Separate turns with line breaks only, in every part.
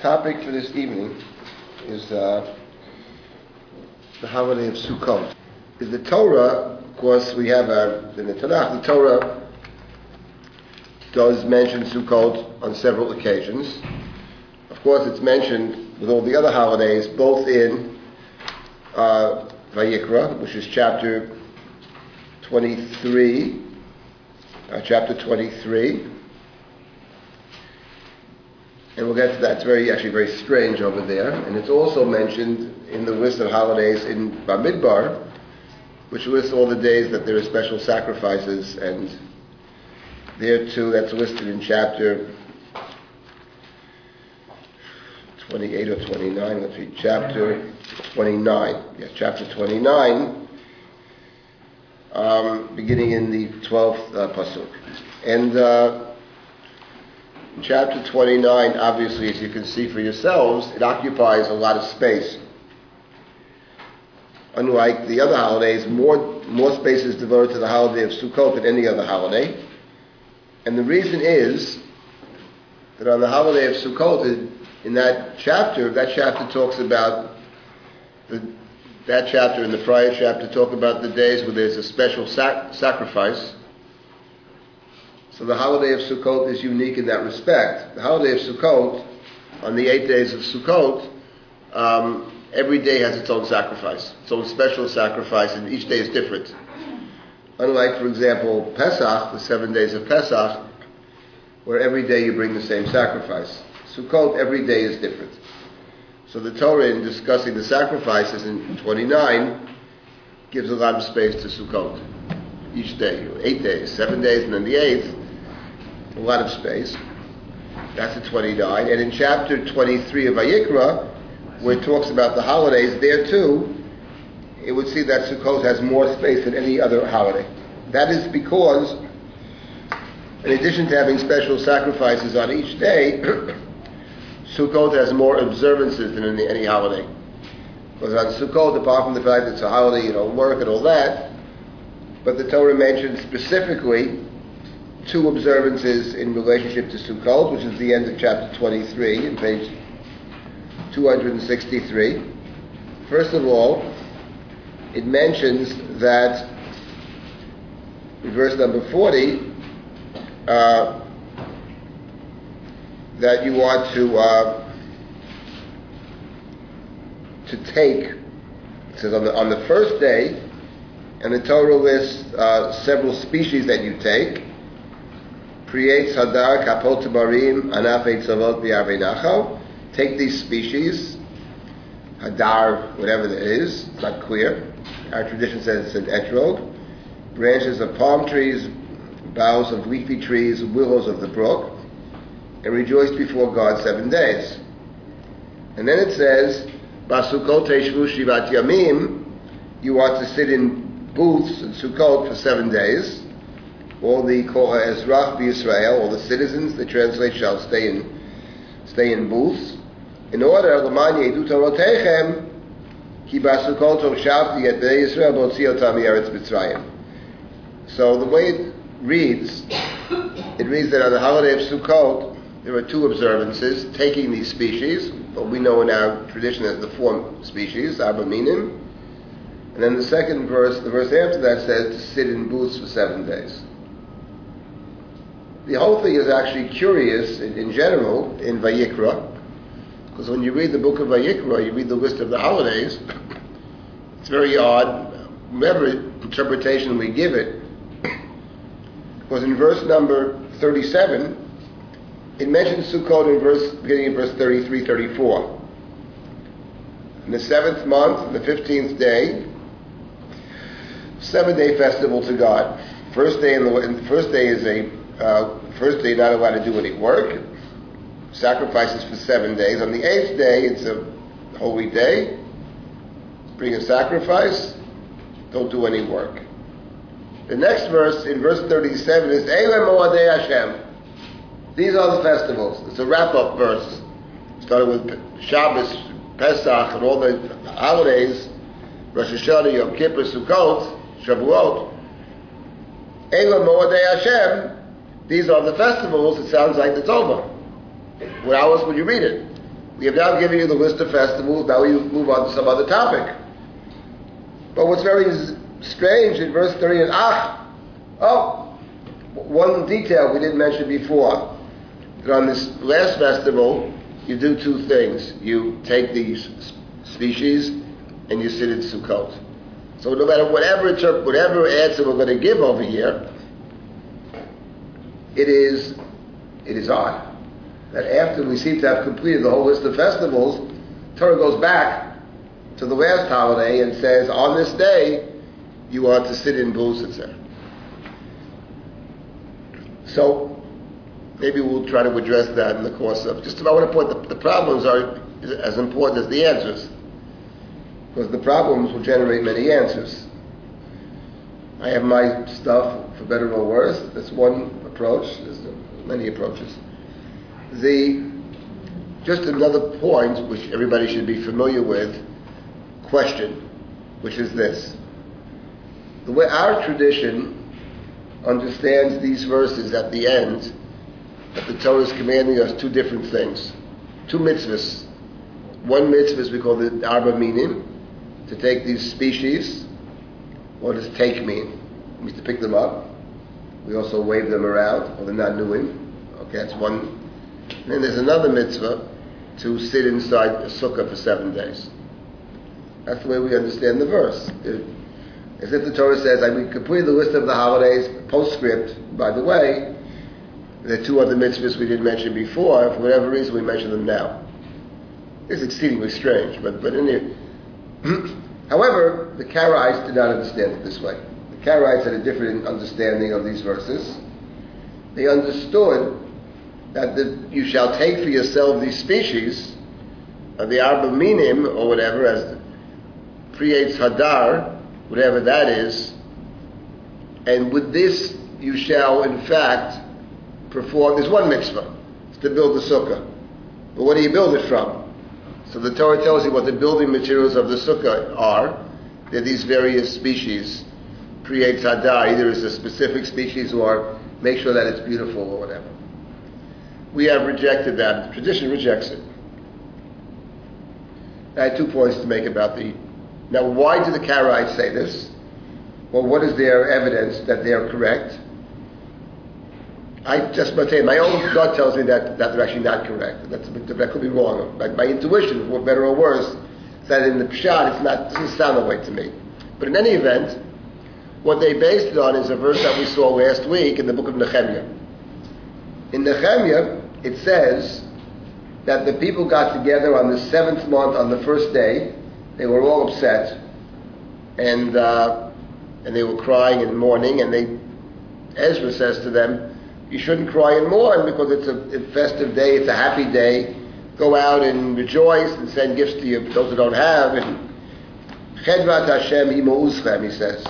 topic for this evening is uh, the holiday of Sukkot. In the Torah, of course, we have in the Tanakh, the Torah does mention Sukkot on several occasions. Of course, it's mentioned with all the other holidays, both in uh, Vayikra, which is chapter 23, uh, chapter 23. And we'll get to that. It's very, actually very strange over there. And it's also mentioned in the list of holidays in Bamidbar, which lists all the days that there are special sacrifices. And there too, that's listed in chapter 28 or 29. Let's read chapter 29. Yes, chapter 29, um, beginning in the 12th uh, pasuk. And uh, chapter 29, obviously, as you can see for yourselves, it occupies a lot of space. Unlike the other holidays, more, more space is devoted to the holiday of Sukkot than any other holiday. And the reason is that on the holiday of Sukkot, in that chapter, that chapter talks about the, that chapter and the prior chapter talk about the days where there's a special sac- sacrifice. So the holiday of Sukkot is unique in that respect. The holiday of Sukkot, on the eight days of Sukkot, um, every day has its own sacrifice, its own special sacrifice, and each day is different. Unlike, for example, Pesach, the seven days of Pesach, where every day you bring the same sacrifice. Sukkot, every day is different. So the Torah, in discussing the sacrifices in 29, gives a lot of space to Sukkot. Each day, eight days, seven days, and then the eighth, a lot of space. That's at 29. And in chapter 23 of Vayikra, where it talks about the holidays, there too, it would see that Sukkot has more space than any other holiday. That is because, in addition to having special sacrifices on each day, Sukkot has more observances than any, any holiday. Because on Sukkot, apart from the fact that it's a holiday, you don't work and all that, but the Torah mentions specifically two observances in relationship to Sukkot, which is the end of chapter 23 in page 263. First of all, it mentions that in verse number 40, uh, that you are to uh, to take. It says on the on the first day, and the Torah lists uh, several species that you take. Creates hadar kapot tabarim anaf eitzavot bi'avinachal. Take these species, hadar, whatever it is, not clear. Our tradition says it's an etrog. Branches of palm trees, boughs of leafy trees, willows of the brook, and rejoice before God seven days. And then it says, Basukot Shivat Yamim, you are to sit in booths in Sukkot for seven days. All the Ezrach Israel, all the citizens, the translate shall stay in stay in booths. In order, Laman Yedu Torotechem, Ki Basukot Shavti et Bnei Israel Botziyotam Eretz Mitzrayim. So the way it reads, it reads that on the holiday of Sukkot, there are two observances, taking these species, what we know in our tradition as the four species, Arba Minim. And then the second verse, the verse after that says to sit in booths for seven days. The whole thing is actually curious in, in general in Vayikra, because when you read the book of Vayikra, you read the list of the holidays, it's very odd, whatever interpretation we give it, because in verse number 37, it mentions Sukkot in verse, beginning in verse 33, 34. In the seventh month, the fifteenth day, seven-day festival to God. First day in the first day is a uh, first day not allowed to do any work. Sacrifices for seven days. On the eighth day, it's a holy day. Bring a sacrifice. Don't do any work. The next verse, in verse 37, is Eilem Moadei Hashem. These are the festivals. It's a wrap-up verse. Starting with Shabbos, Pesach, and all the holidays, Rosh Hashanah, Yom Kippur, Sukkot, Shavuot. Eilem Moadei Hashem. These are the festivals. It sounds like it's over. What else would you read it? We have now given you the list of festivals, now we move on to some other topic. But what's very strange in verse 30 is, ah, oh, one detail we didn't mention before. That on this last festival, you do two things. You take these species and you sit in Sukkot. So no matter whatever, whatever answer we're going to give over here, it is, it is odd that after we seem to have completed the whole list of festivals, Torah goes back to the last holiday and says, on this day, you are to sit in Buzitzer. So, maybe we'll try to address that in the course of, just I want to point, the, the problems are as important as the answers. Because the problems will generate many answers. I have my stuff, for better or worse. That's one approach. There's many approaches. The just another point which everybody should be familiar with, question, which is this. The way our tradition understands these verses at the end, that the Torah is commanding us two different things. Two mitzvahs. One mitzvah is we call the Arba Minim, to take these species. What does take mean? It means to pick them up. We also wave them around, or they're not doing. Okay, that's one. And then there's another mitzvah to sit inside a sukkah for seven days. That's the way we understand the verse. It, as if the Torah says, I mean, complete the list of the holidays, postscript, by the way, there are two other mitzvahs we didn't mention before, for whatever reason we mention them now. It's exceedingly strange, but, but in however, the Karaites did not understand it this way. Karaites had a different understanding of these verses. They understood that the, you shall take for yourself these species, of the Arba Minim, or whatever, as creates Hadar, whatever that is, and with this you shall in fact perform, there's one mitzvah, it's to build the sukkah. But what do you build it from? So the Torah tells you what the building materials of the sukkah are. They're these various species. Creates hadar, either as a specific species or make sure that it's beautiful or whatever. We have rejected that. The tradition rejects it. I had two points to make about the. Now, why do the Karaites say this? Well, what is their evidence that they are correct? I just say, my own gut tells me that, that they're actually not correct. That's, that could be wrong. Like my intuition, for better or worse, that in the Pshat, it's not, it doesn't sound that way to me. But in any event, what they based it on is a verse that we saw last week in the book of Nehemiah. In Nehemiah, it says that the people got together on the seventh month, on the first day. They were all upset, and uh, and they were crying and mourning. And they, Ezra says to them, "You shouldn't cry and mourn because it's a, festive day. It's a happy day. Go out and rejoice and send gifts to you, those who don't have." And Hashem Imauschem, he says,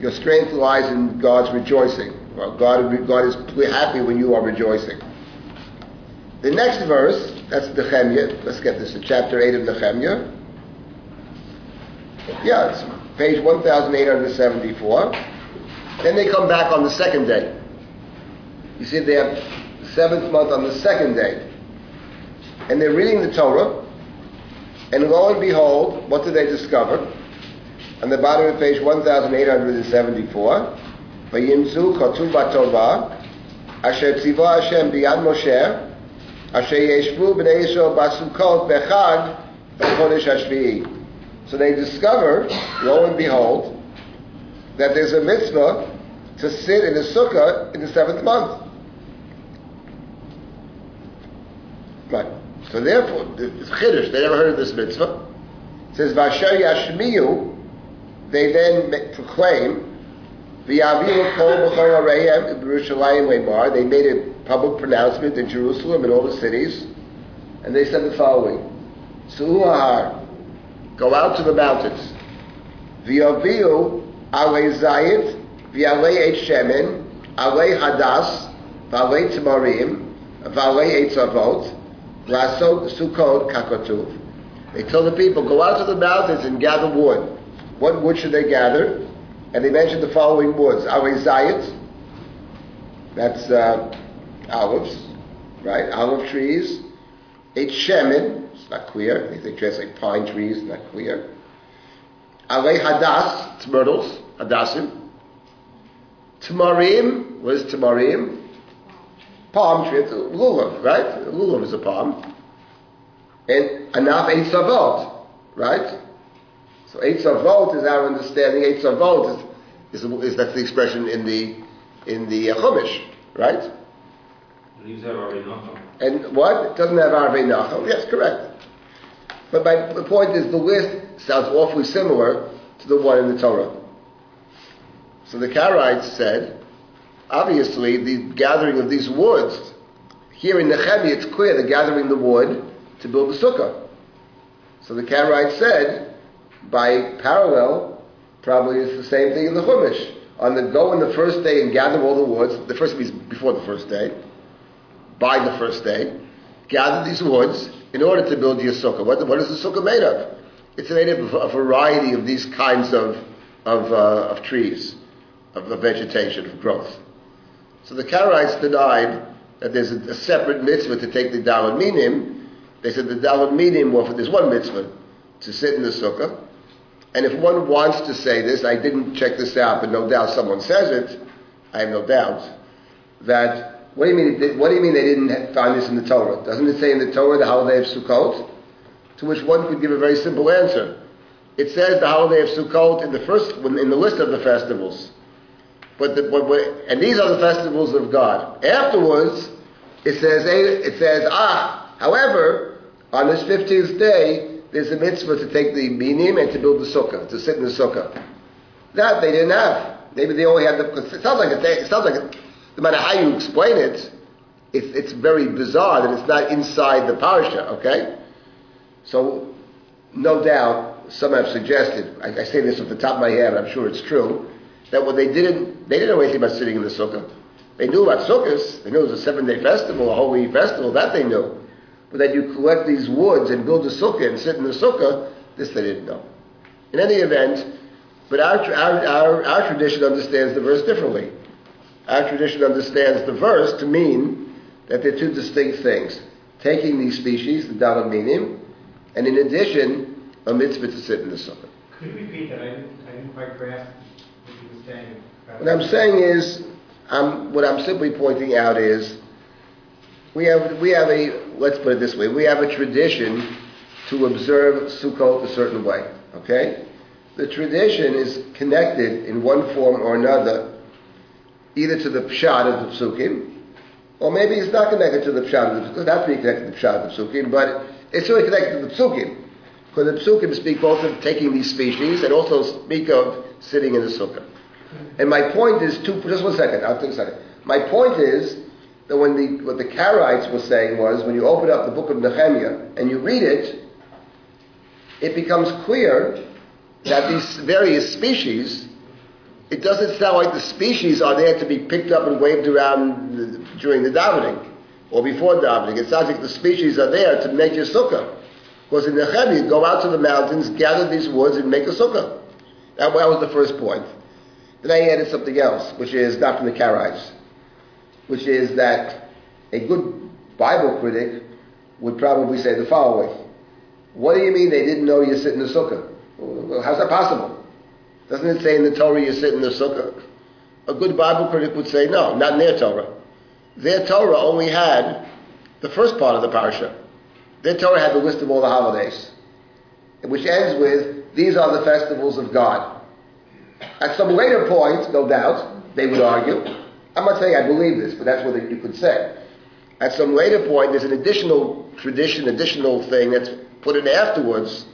your strength lies in God's rejoicing. Well, God, God is happy when you are rejoicing. The next verse, that's Nehemiah. Let's get this, to chapter 8 of Nehemiah. Yeah, it's page 1874. Then they come back on the second day. You see, they have the seventh month on the second day. And they're reading the Torah. And lo and behold, what do they discover? On the bottom of page 1874, Vayimzu Kotuv Torah, Asher Tziva Hashem Biyad Moshe, Asher Yeshvu B'nei Yisrael Basukot Bechag B'chodesh Hashvi'i. So they discover, lo and behold, that there's a mitzvah to sit in a sukkah in the seventh month. Right. So therefore, it's chiddush. They never heard of this mitzvah. It says Vasher Yashmiyu. They then proclaim le'mar. They made a public pronouncement in Jerusalem and all the cities, and they said the following: Su'ahar, go out to the mountains. V'yaviru alei zayit, v'alei et shemen, alei hadas, v'alei tamarim, v'alei etzavot, v'lasot sukkot kakotuv. They told the people, go out to the mountains and gather wood. What wood should they gather? And they mentioned the following woods. Awezayit, that's uh, olives, right? Olive trees. Eight. It's not clear. They, translate pine trees, not clear. Alei hadas, it's myrtles, hadasim. Tamarim, what is tamarim? Palm tree, it's lulav, right? Lulav is a palm. And anaf eight savot, right? So eight savot is our understanding. Eight savot is, is, is that's the expression in the in the uh, Chumash, right?
Leaves out already
And what? It doesn't have Arvei Nachal. Yes, correct. But my the point is the list sounds awfully similar to the one in the Torah. So the Karaites said, obviously, the gathering of these woods, here in Nehemiah, it's clear they're gathering the wood to build the sukkah. So the Karaites said, by parallel, probably it's the same thing in the Chumash. On the go on the first day and gather all the woods, the first means before the first day, by the first day, gather these woods in order to build your sukkah. What, what is the sukkah made of? It's made of a variety of these kinds of, of, uh, of trees, of, of, vegetation, of growth. So the Karaites denied that there's a, a, separate mitzvah to take the Daled Minim. They said the Daled Minim, well, there's one mitzvah to sit in the sukkah. And if one wants to say this, I didn't check this out, but no doubt someone says it, I have no doubt, that what do you mean? What do you mean they didn't find this in the Torah? Doesn't it say in the Torah the holiday of Sukkot? To which one could give a very simple answer. It says the holiday of Sukkot in the first in the list of the festivals, but, the, but and these are the festivals of God. Afterwards, it says it says ah. However, on this fifteenth day, there's a mitzvah to take the minim and to build the sukkah, to sit in the sukkah. That they didn't have. Maybe they only had the. It sounds like a, it sounds like a, no matter how you explain it, it's, it's very bizarre that it's not inside the parsha, okay? So, no doubt, some have suggested, I, I say this off the top of my head, I'm sure it's true, that what they didn't, they didn't know anything about sitting in the sukkah. They knew about sukkahs, they knew it was a seven-day festival, a holy festival, that they knew. But that you collect these woods and build a sukkah and sit in the sukkah, this they didn't know. In any event, but our, our, our, our tradition understands the verse differently. Our tradition understands the verse to mean that they're two distinct things. Taking these species, the Daled Minim, and in addition, a mitzvah to sit in the sukkah.
Could you repeat that? I didn't, I didn't quite grasp what you were saying.
What I'm saying is, I'm, what I'm simply pointing out is, we have, we have a, let's put it this way, we have a tradition to observe Sukkot a certain way, okay? The tradition is connected in one form or another either to the pshat of the psukim, or maybe it's not connected to the pshat of the psukim. It has to be connected to the pshat of the psukim, but it's really connected to the psukim. Because the psukim speak both of taking these species and also speak of sitting in the sukkah. And my point is two. Just one second. I'll take a second. My point is that when the what the Karaites were saying was when you open up the book of Nehemiah and you read it, it becomes clear that these various species it doesn't sound like the species are there to be picked up and waved around the, during the davening or before davening. It sounds like the species are there to make your sukkah. Because in Nehemiah, go out to the mountains, gather these woods, and make a sukkah. That, that was the first point. Then I added something else, which is not from the Karaites, which is that a good Bible critic would probably say the following. What do you mean they didn't know you sit in the sukkah? Well, how's that possible? Doesn't it say in the Torah you sit in the sukkah? A good Bible critic would say no, not in their Torah. Their Torah only had the first part of the parsha. Their Torah had the list of all the holidays, which ends with these are the festivals of God. At some later point, no doubt, they would argue. I'm not saying I believe this, but that's what you could say. At some later point, there's an additional tradition, additional thing that's put in afterwards.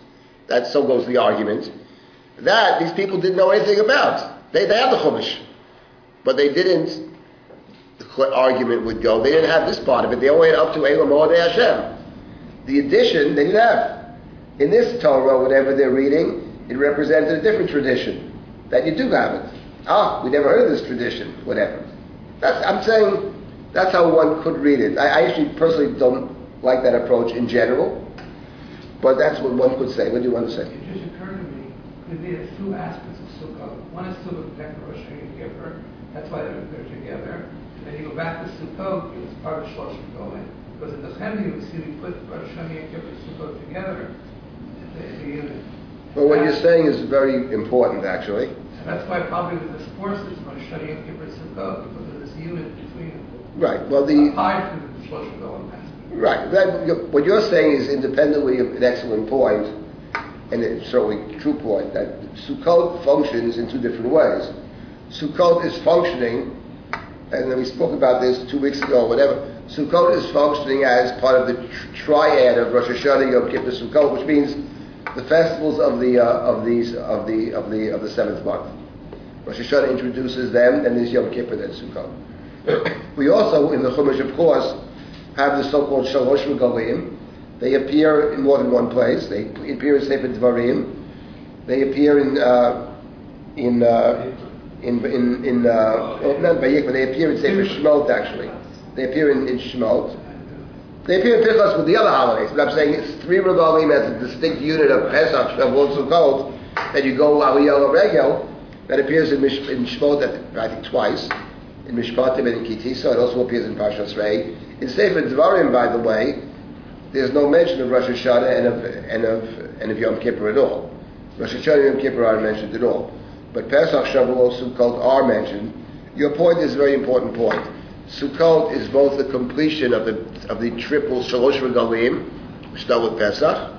That so goes the argument that these people didn't know anything about. They, they had the Chumash, but they didn't. The argument would go, they didn't have this part of it. They only had up to Elam Moadei Hashem. The addition they didn't have. In this Torah, whatever they're reading, it represented a different tradition. That you do have it. Ah, we never heard of this tradition, whatever. That's, I'm saying that's how one could read it. I, I actually personally don't like that approach in general, but that's what one could say. What do you want to say?
It just occurred to me that there's two aspects of Sukkah. One is to protect the Rosh Giver. That's why they're, they're together. And then you go back to Sukkot, it's part of Shloshim Goin. Because in the Chemie, we see we put Rosh Hashanah Yom Kippur Sukkot together as a- unit.
But what you're saying is very important, actually.
And that's why probably the this force is Rosh Hashanah Yom Kippur Sukkot, because unit between them.
Right, well, the,
Apart from the social goal
right, that, what you're saying is independently an excellent point, and it's certainly a true point, that Sukkot functions in two different ways. Sukkot is functioning, and then we spoke about this two weeks ago, or whatever. Sukkot is functioning as part of the triad of Rosh Hashanah, Yom Kippur, Sukkot, which means the festivals of the uh, of these of the of the of the seventh month. Rosh Hashanah introduces them, and there's Yom Kippur, then Sukkot. we also, in the Chumash, of course, have the so-called Shalosh Regalim. They appear in more than one place. They appear in Sefer Dvarim. They appear in uh, in uh, in in, in uh, well, not Vayikra, They appear in Sefer Shemot actually. They appear in, in Shemot. They appear in Pinchas with the other holidays, but I'm saying it's three regalim as a distinct unit of Pesach, Shavuot, Sukkot, that you go Aliyah Regel, that appears in, Mish, in Shemot, that, I think twice, in Mishpatim and in Ki Tisa, it also appears in Parshas Rei. In Sefer Dvarim, by the way, there's no mention of Rosh Hashanah and of, and of, and of Yom Kippur at all. Rosh Hashanah and Yom Kippur aren't mentioned at all. But Pesach, Shavuot, Sukkot are mentioned. Your point is a very important point. Sukkot is both the completion of the of the triple Shalosh Regalim, which start with Pesach,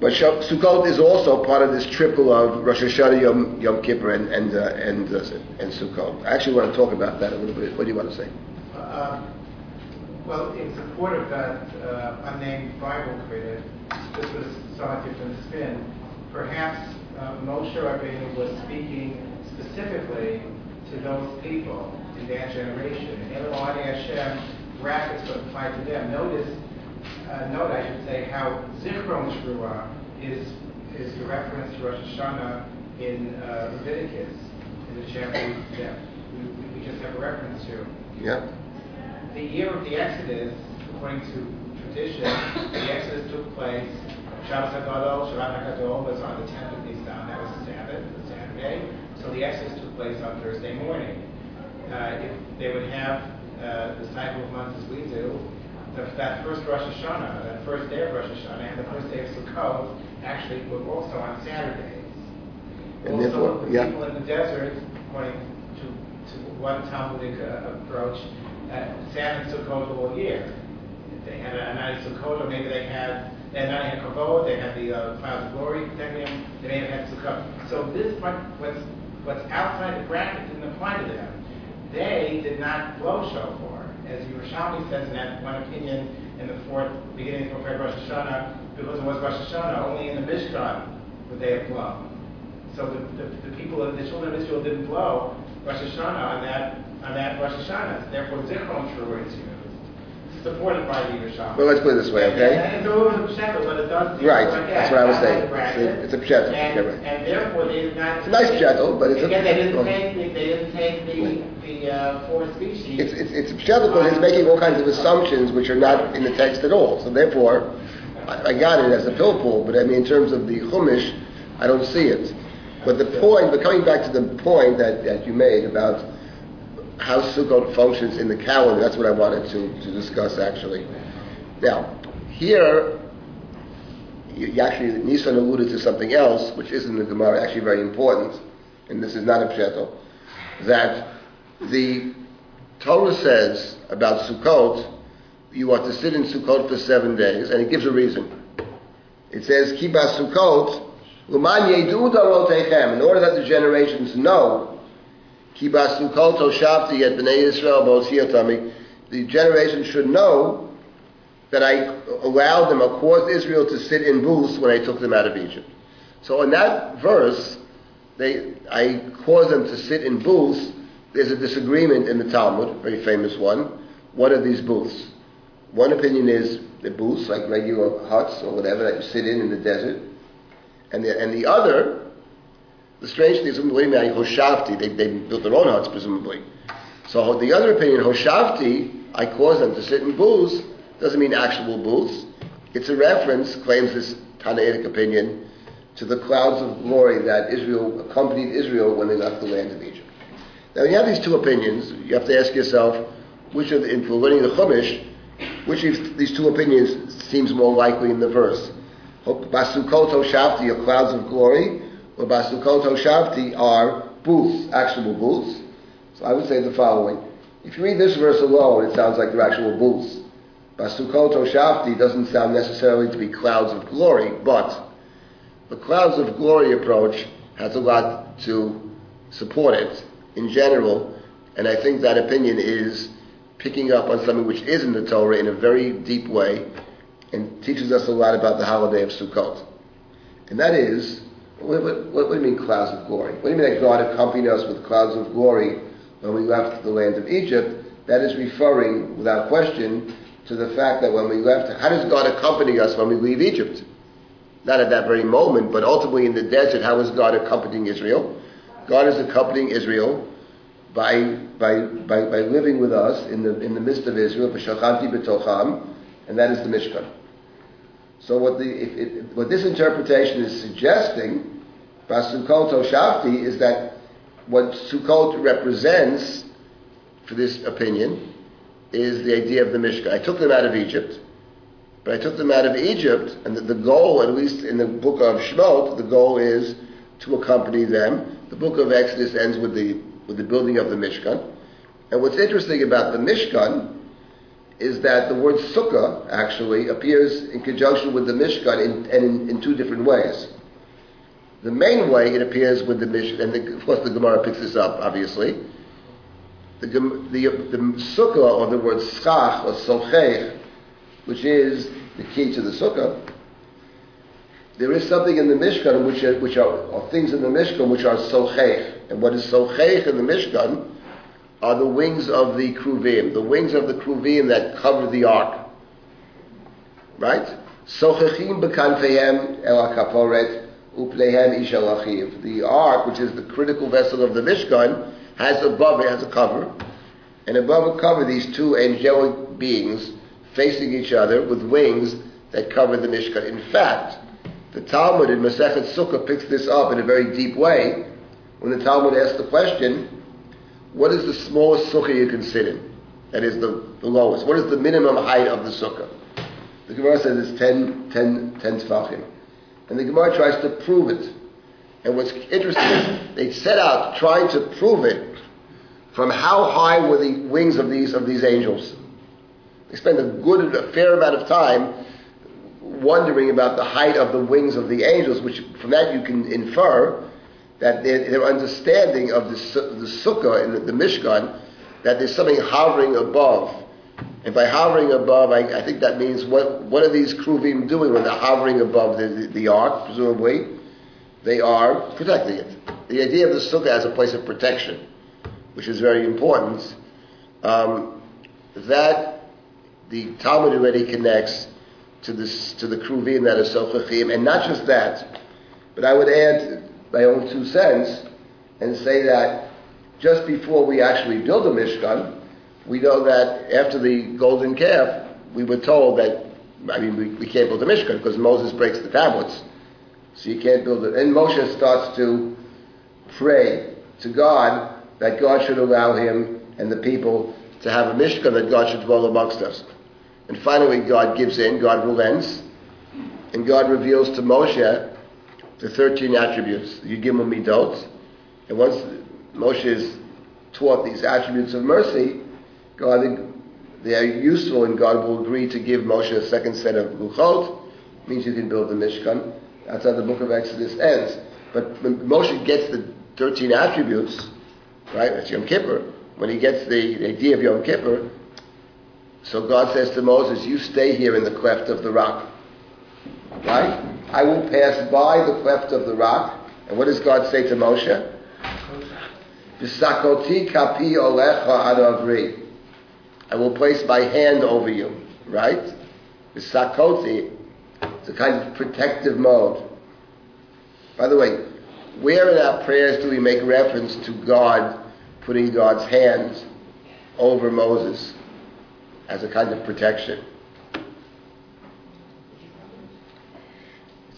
but Sukkot is also part of this triple of Rosh Hashanah, Yom, Yom Kippur, and and uh, and, uh, and Sukkot. I actually want to talk about that a little bit. What do you want to say?
Uh, Well, in support of that uh, unnamed Bible critic, this was somewhat different spin. Perhaps uh, Moshe Rabbeinu was speaking specifically to those people in that generation. And Elohim Hashem brackets would apply to them. Notice, uh, note I should say, how Zichron Shruah is is the reference to Rosh Hashanah in uh, Leviticus, in the chapter that we, we just have a reference to
Yeah.
the year of the Exodus, according to tradition, the Exodus took place, Shabbos HaGadol, Shabbat HaGadol was on the 10th of Nisan, that was the Sabbath, the Saturday, so the Exodus took place on Thursday morning. Uh, if they would have uh, the cycle of months as we do, the, that first Rosh Hashanah, that first day of Rosh Hashanah, and the first day of Sukkot actually were also on Saturdays.
And
also,
therefore-
the
yeah.
people in the desert, according to, to one Talmudic uh, approach, uh, salmon Sukkot all year. If they had a, a nice Sukkot, or maybe they had, they had not had Kavod, they had the uh, clouds of glory protecting them, they may have had Sukkot. So this, what, what's, what's outside the bracket didn't apply to them. They did not blow shofar. As Yerushalmi says in that one opinion in the fourth, beginning of the Rosh Hashanah, because it was Rosh Hashanah, only in the Mishkan would they have blown. So the, the, the people, of the children of Israel didn't blow Rosh Hashanah on that, on that Rosh Hashanah. Therefore, Zichron Shur is used, supported by the Yerushalmi.
Well, let's put it this way, okay?
And, and so it was a pshat, but it does
Right,
like
that's
that,
what I was saying. It's a- it's a pshat,
And,
right.
and therefore, they did not.
It's a nice pshat, but it's a-
Again, they didn't take, the- they didn't take the, the, uh, four species.
It's it's it's pshat because it's making all kinds of assumptions which are not in the text at all. So therefore, I, I got it as a pilpul, but I mean in terms of the chumash, I don't see it. But the point, but coming back to the point that, that you made about how Sukkot functions in the calendar, that's what I wanted to, to discuss actually. Now, here, you, actually, Nissan alluded to something else, which is in the Gemara, actually very important, and this is not a pshetel, that the Torah says about Sukkot, you are to sit in Sukkot for seven days, and it gives a reason. It says, Kiba Sukkot, in order that the generations know, the generation should know that I allowed them, I caused Israel to sit in booths when I took them out of Egypt. So in that verse, they, I caused them to sit in booths. There's a disagreement in the Talmud, very famous one. What are these booths? One opinion is the booths, like regular huts or whatever that you sit in in the desert. And the, and the other, the strange thing is, Hoshavti, they, they built their own huts, presumably. So the other opinion, Hoshavti, I caused them to sit in booths, doesn't mean actual booths. It's a reference, claims this Tannaitic opinion, to the clouds of glory that Israel accompanied Israel when they left the land of Egypt. Now, when you have these two opinions, you have to ask yourself, which of the, we're learning the Chumash, which of these two opinions seems more likely in the verse? Basukoto Shavti your clouds of glory, or Basukoto Shavti are booths, actual booths. So I would say the following. If you read this verse alone, it sounds like they're actual booths. Basukoto Shavti doesn't sound necessarily to be clouds of glory, but the clouds of glory approach has a lot to support it in general, and I think that opinion is picking up on something which is in the Torah in a very deep way and teaches us a lot about the holiday of Sukkot. And that is, what, what, what, do you mean clouds of glory? What do you mean that God accompanied us with clouds of glory when we left the land of Egypt? That is referring, without question, to the fact that when we left, how does God accompany us when we leave Egypt? Not at that very moment, but ultimately in the desert, how is God accompanying Israel? God is accompanying Israel by, by, by, by living with us in the, in the midst of Israel, and that is the Mishkan. So what, the, if, if, what this interpretation is suggesting, Basukot Shafti, is that what Sukkot represents, for this opinion, is the idea of the Mishkan. I took them out of Egypt, but I took them out of Egypt, and the, the goal, at least in the book of Shemot, the goal is to accompany them. The book of Exodus ends with the, with the building of the Mishkan. And what's interesting about the Mishkan is that the word sukkah actually appears in conjunction with the Mishkan in, and in, in two different ways. The main way it appears with the Mishkan, and the, of course the Gemara picks this up, obviously. The, the, the sukkah, or the word schach, or sochech, which is the key to the sukkah, there is something in the Mishkan which are, which are, things in the Mishkan which are sochech. And what is sochech in the Mishkan are the wings of the kruvim, the wings of the kruvim that cover the ark. Right? Sochechim bekanfehem el kaporet uplehem ishalachiv. The ark, which is the critical vessel of the Mishkan, has above it has a cover, and above a cover these two angelic beings facing each other with wings that cover the Mishkan. In fact, the Talmud in Masechet Sukkah picks this up in a very deep way when the Talmud asks the question, what is the smallest sukkah you can sit in? That is the, the lowest. What is the minimum height of the sukkah? The Gemara says it's 10, 10, 10 tefachim. And the Gemara tries to prove it. And what's interesting is they set out trying to prove it from how high were the wings of these of these angels. They spend a good, a fair amount of time wondering about the height of the wings of the angels, which from that you can infer that their, their understanding of the, the sukkah and the, the, Mishkan, that there's something hovering above. And by hovering above, I, I, think that means what, what are these kruvim doing when they're hovering above the, the, the ark, presumably? They are protecting it. The idea of the sukkah as a place of protection, which is very important, um, that the Talmud already connects to, this, to the kruvim that are sochachim, and not just that, but I would add my own two cents and say that just before we actually build a Mishkan, we know that after the golden calf, we were told that, I mean, we, we can't build a Mishkan because Moses breaks the tablets. So you can't build it. And Moshe starts to pray to God that God should allow him and the people to have a Mishkan, that God should dwell amongst us. And finally, God gives in, God relents, and God reveals to Moshe the 13 attributes, the Yud Gimel Midot. And once Moshe is taught these attributes of mercy, God, they are useful and God will agree to give Moshe a second set of Luchot, means you can build the Mishkan. That's how the book of Exodus ends. But when Moshe gets the 13 attributes, right, that's Yom Kippur, when he gets the, the idea of Yom Kippur, so God says to Moses, you stay here in the cleft of the rock. Right? I will pass by the cleft of the rock. And what does God say to Moshe? V'sakoti kapi olecha I will place my hand over you. Right? V'sakoti. It's a kind of protective mode. By the way, where in our prayers do we make reference to God putting God's hands over Moses as a kind of protection?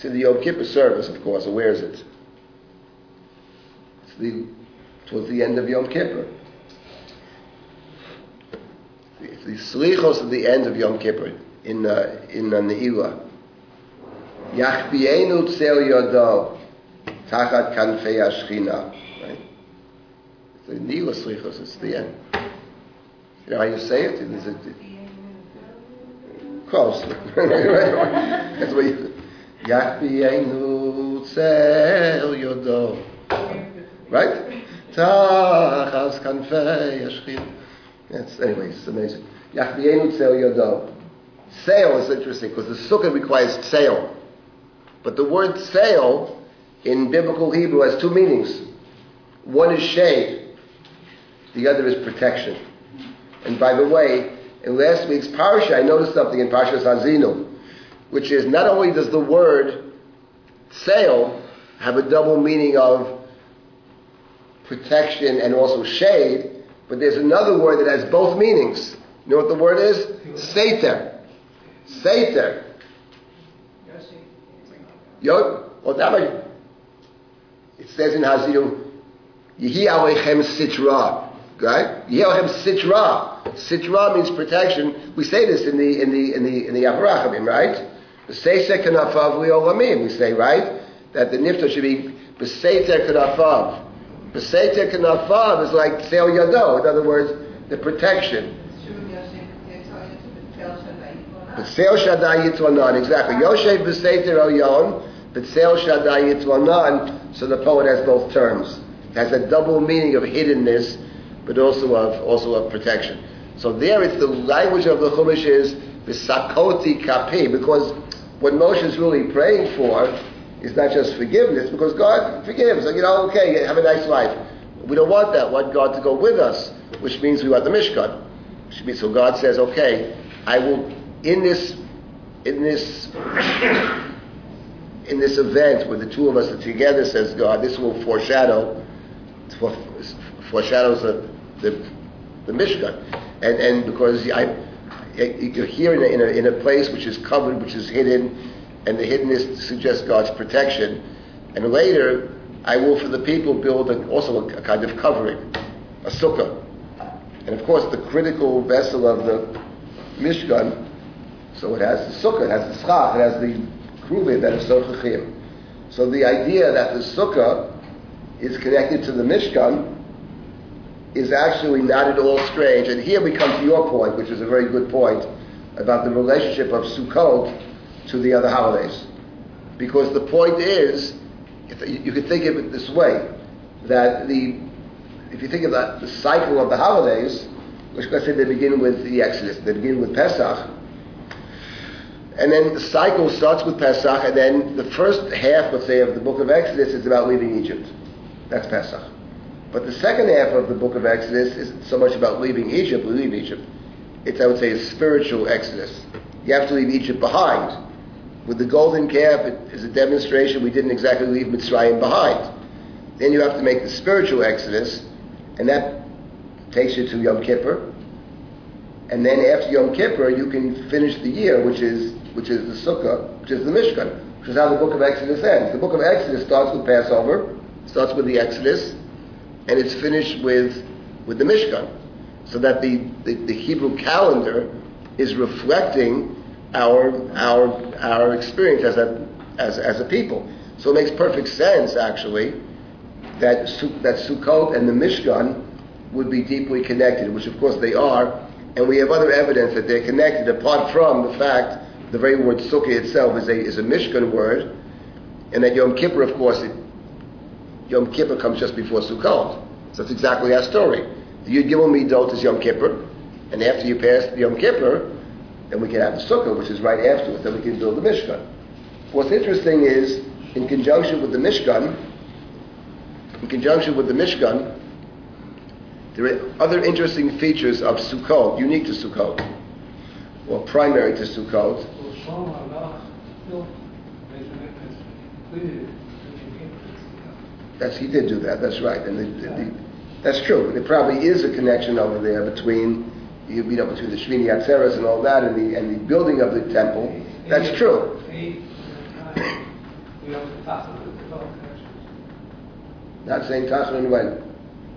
It's in the Yom Kippur service, of course, where is it? It's the, towards the end of Yom Kippur. It's the slichos at the end of Yom Kippur in uh, in uh, Ne'ilah. Yachbienu tzel yodo tachat kanfei hashchina. Right? The Ne'ilah slichos. It's the end. You know how you say it? It is a, close. That's what you. Yachbienu tzel yodo. Right? Tachas kanfei hashchina. Yes, anyway, it's amazing. Yachbienu tzel yodo. Sail is interesting because the sukkah requires sail. But the word sail in biblical Hebrew has two meanings. One is shade, the other is protection. And by the way, in last week's parsha, I noticed something in Parshas Azinu, which is not only does the word sail have a double meaning of protection and also shade, but there's another word that has both meanings. You know what the word is? Seter. Seter. Yo, well, that might, it says in Hazinu, Yehi Alechem Sitra. Right? Yehi Alechem Sitra. Sitra means protection. We say this in the in the in the in the Avarachamim, right? The Seisek Kanafav Olamim. We say right that the nifta should be Beseiter Kanafav. Beseiter Kanafav is like Seil Yado. In other words, the protection. B'tseil Shaddai Yitwanan, exactly. Yoshev B'seiter Oyon, B'tseil Shaddai Yitwanan, so the poet has both terms. It has a double meaning of hiddenness, but also of, also of protection. So there it's the language of the Chumash is B'sakoti Kapi, because what Moshe is really praying for is not just forgiveness, because God forgives. Like, you know, okay, have a nice life. We don't want that. We want God to go with us, which means we want the Mishkan. So God says, okay, I will in this in this in this event where the two of us are together, says God, this will foreshadow foreshadows the the, the Mishkan, and and because I you're here in a, in a, in a place which is covered, which is hidden, and the hiddenness suggests God's protection, and later I will for the people build a, also a, a kind of covering, a sukkah, and of course the critical vessel of the Mishkan so it has the sukkah, it has the schach, it has the kruvim that is sochachim. So the idea that the sukkah is connected to the Mishkan is actually not at all strange. And here we come to your point, which is a very good point, about the relationship of Sukkot to the other holidays. Because the point is, you could think of it this way, that the, if you think of the cycle of the holidays, which let's say they begin with the Exodus, they begin with Pesach, and then the cycle starts with Pesach, and then the first half, let's say, of the book of Exodus is about leaving Egypt. That's Pesach. But the second half of the book of Exodus isn't so much about leaving Egypt, we leave Egypt. It's, I would say, a spiritual Exodus. You have to leave Egypt behind. With the golden calf, it is a demonstration we didn't exactly leave Mitzrayim behind. Then you have to make the spiritual Exodus, and that takes you to Yom Kippur. And then after Yom Kippur, you can finish the year, which is which is the Sukkah, which is the Mishkan, which is how the book of Exodus ends. The book of Exodus starts with Passover, starts with the Exodus, and it's finished with, with the Mishkan. So that the, the, the Hebrew calendar is reflecting our, our, our experience as a, as, as a people. So it makes perfect sense, actually, that, that Sukkot and the Mishkan would be deeply connected, which of course they are, and we have other evidence that they're connected apart from the fact the very word sukkah itself is a, is a Mishkan word, and that Yom Kippur, of course, it, Yom Kippur comes just before Sukkot. So that's exactly our story. The Yud Gimel Midot is Yom Kippur, and after you pass Yom Kippur, then we can have the Sukkah, which is right afterwards, then we can build the Mishkan. What's interesting is, in conjunction with the Mishkan, in conjunction with the Mishkan, there are other interesting features of Sukkot, unique to Sukkot, or primary to Sukkot. That's he did do that. That's right, and the, the, the, that's true. There probably is a connection over there between you know between the Shmini Atzeres and all that, and the and the building of the temple. That's true. Not saying Tachanun when.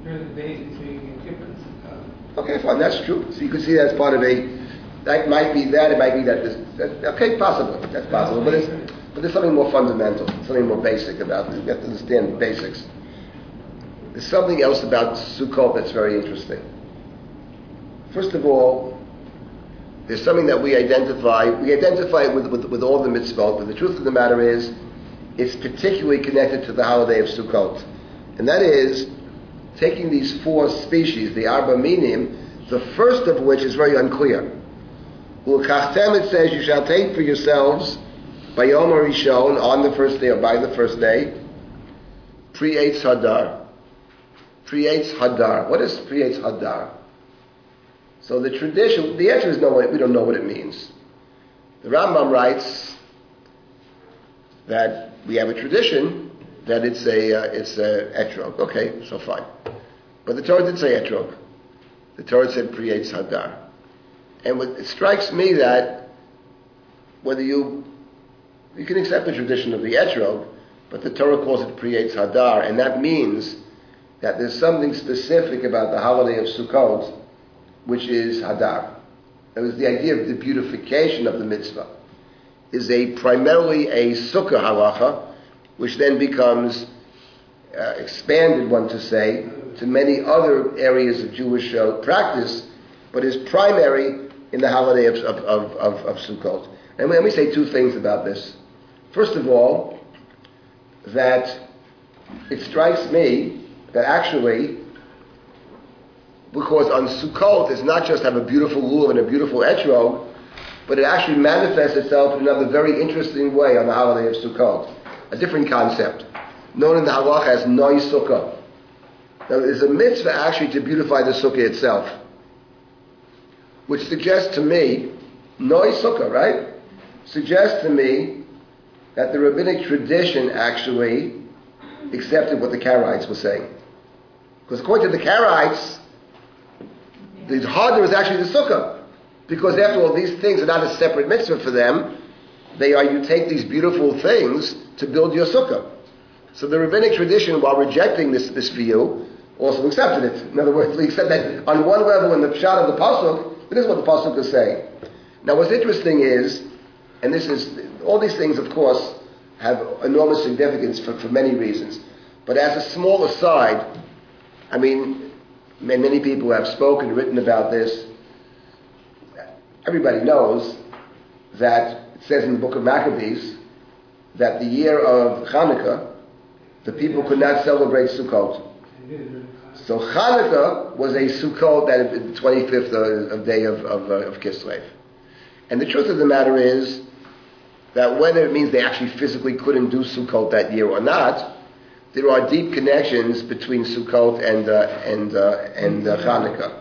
During the days between Yom Kippur
Okay, fine, that's true. So you could see that as part of a, that might be that, it might be that, this, that okay, possibly, that's possible, but it's, but there's something more fundamental, something more basic about this. You have to understand the basics. There's something else about Sukkot that's very interesting. First of all, there's something that we identify. We identify it with, with, with all the mitzvot, but the truth of the matter is, it's particularly connected to the holiday of Sukkot. And that is taking these four species, the Arba Minim, the first of which is very unclear. Ulkachtem, it says, you shall take for yourselves by Yom Rishon, on the first day or by the first day, pre-Eitz Hadar. Pre-Eitz Hadar. What is pre-Eitz Hadar? So the tradition, the answer is no, we don't know what it means. The Rambam writes that we have a tradition that it's a uh, it's a etrog. Okay, so fine. But the Torah did say etrog. The Torah said pre-Eitz Hadar. And what, it strikes me that whether you you can accept the tradition of the etrog, but the Torah calls it pre-Eitz Hadar, and that means that there's something specific about the holiday of Sukkot, which is Hadar. It was the idea of the beautification of the mitzvah. Is a primarily a sukkah halacha, which then becomes uh, expanded, one to say, to many other areas of Jewish uh, practice, but is primary in the holiday of, of, of, of Sukkot. And let me say two things about this. First of all, that it strikes me that actually, because on Sukkot it's not just have a beautiful lulav and a beautiful etrog, but it actually manifests itself in another very interesting way on the holiday of Sukkot. A different concept, known in the halacha as noi sukkah. Now, there's a mitzvah actually to beautify the sukkah itself, which suggests to me, noi sukkah, right? Suggests to me that the rabbinic tradition actually accepted what the Karaites were saying. Because according to the Karaites, the Hadar is actually the sukkah. Because after all, these things are not a separate mitzvah for them. They are, you take these beautiful things to build your sukkah. So the rabbinic tradition, while rejecting this, this view, also accepted it. In other words, we accept that on one level in the pshat of the pasuk, is what the pasuk is saying. Now, what's interesting is, and this is all these things, of course, have enormous significance for, for many reasons. But as a small aside, I mean, many people have spoken, written about this. Everybody knows that it says in the book of Maccabees that the year of Hanukkah, the people could not celebrate Sukkot. So Hanukkah was a Sukkot that the 25th of, day of, of, uh, of Kislev. And the truth of the matter is that whether it means they actually physically couldn't do Sukkot that year or not, there are deep connections between Sukkot and uh, and uh, and uh, Hanukkah.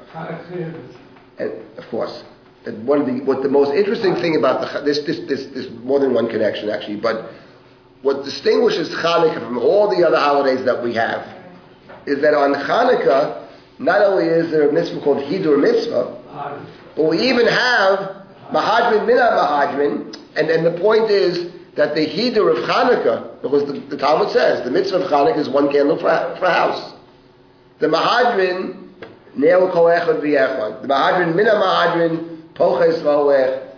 And of course, one of the what the most interesting thing about the this this this there's more than one connection actually, but what distinguishes Hanukkah from all the other holidays that we have is that on Hanukkah, not only is there a mitzvah called Hidur Mitzvah, but we even have Mahadrin Mina Mahadrin, and, and the point is that the Hidur of Hanukkah, because the, the, Talmud says the mitzvah of Hanukkah is one candle for, for a house. The Mahadrin, Neel Kol Echad V'Echad. The Mahadrin Mina Mahadrin, Poches V'Olech,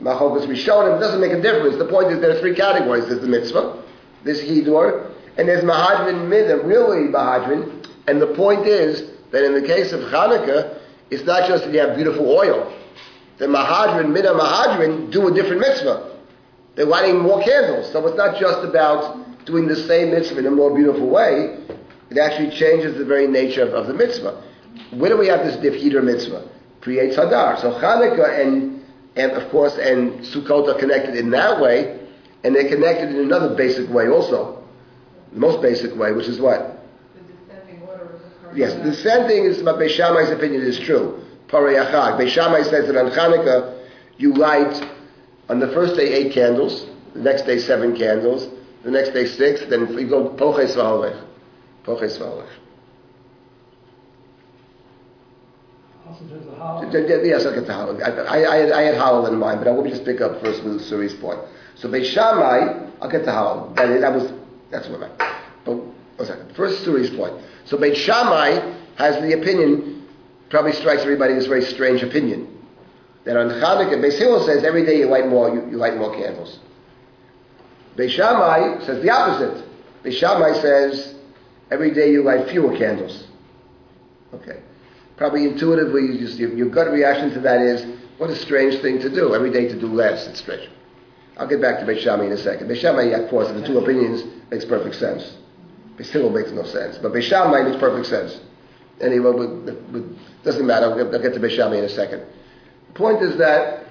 Machokas Rishonim, it doesn't make a difference. The point is there are three categories. There's the mitzvah, there's Hidur, and there's Mahadrin Mina, really Mahadrin. And the point is that in the case of Hanukkah, it's not just that you have beautiful oil. The Mahadrin, Mida Mahadrin do a different mitzvah. They're lighting more candles. So it's not just about doing the same mitzvah in a more beautiful way. It actually changes the very nature of, of the mitzvah. Where do we have this Difhider mitzvah? Creates Hadar. So Hanukkah and, and of course, and Sukkot are connected in that way, and they're connected in another basic way also. The most basic way, which is what?
The descending order.
Yes, the descending is, but Beis Shammai's opinion is true. Parei HaChag. Beis Shammai says that on Hanukkah, you light on the first day eight candles, the next day seven candles, the next day six, then you go Poches V'Halech. Poches V'Halech.
Also, there's a.
Yes, I'll get to Hallel. I, I, I, had, Hallel in mind, but I will just pick up first with Suri's point. So Beis Shammai, I'll get to Hallel. That, that was, that's what I meant. But, one second. First Suri's point. So Beis Shammai has the opinion, probably strikes everybody as a very strange opinion. That on Hanukkah, Beis Hillel says every day you light more, you, you light more candles. Beis Shammai says the opposite. Beis Shammai says every day you light fewer candles. Okay. Probably intuitively, you just, your, your gut reaction to that is, what a strange thing to do. Every day to do less. It's strange. I'll get back to Beis Shammai in a second. Beis Shammai, of course, the two opinions, makes perfect sense. Beis Hillel makes no sense. But Beis Shammai makes perfect sense. Anyway, but, but, doesn't matter. I'll get, I'll get to Beis Shammai in a second. The point is that,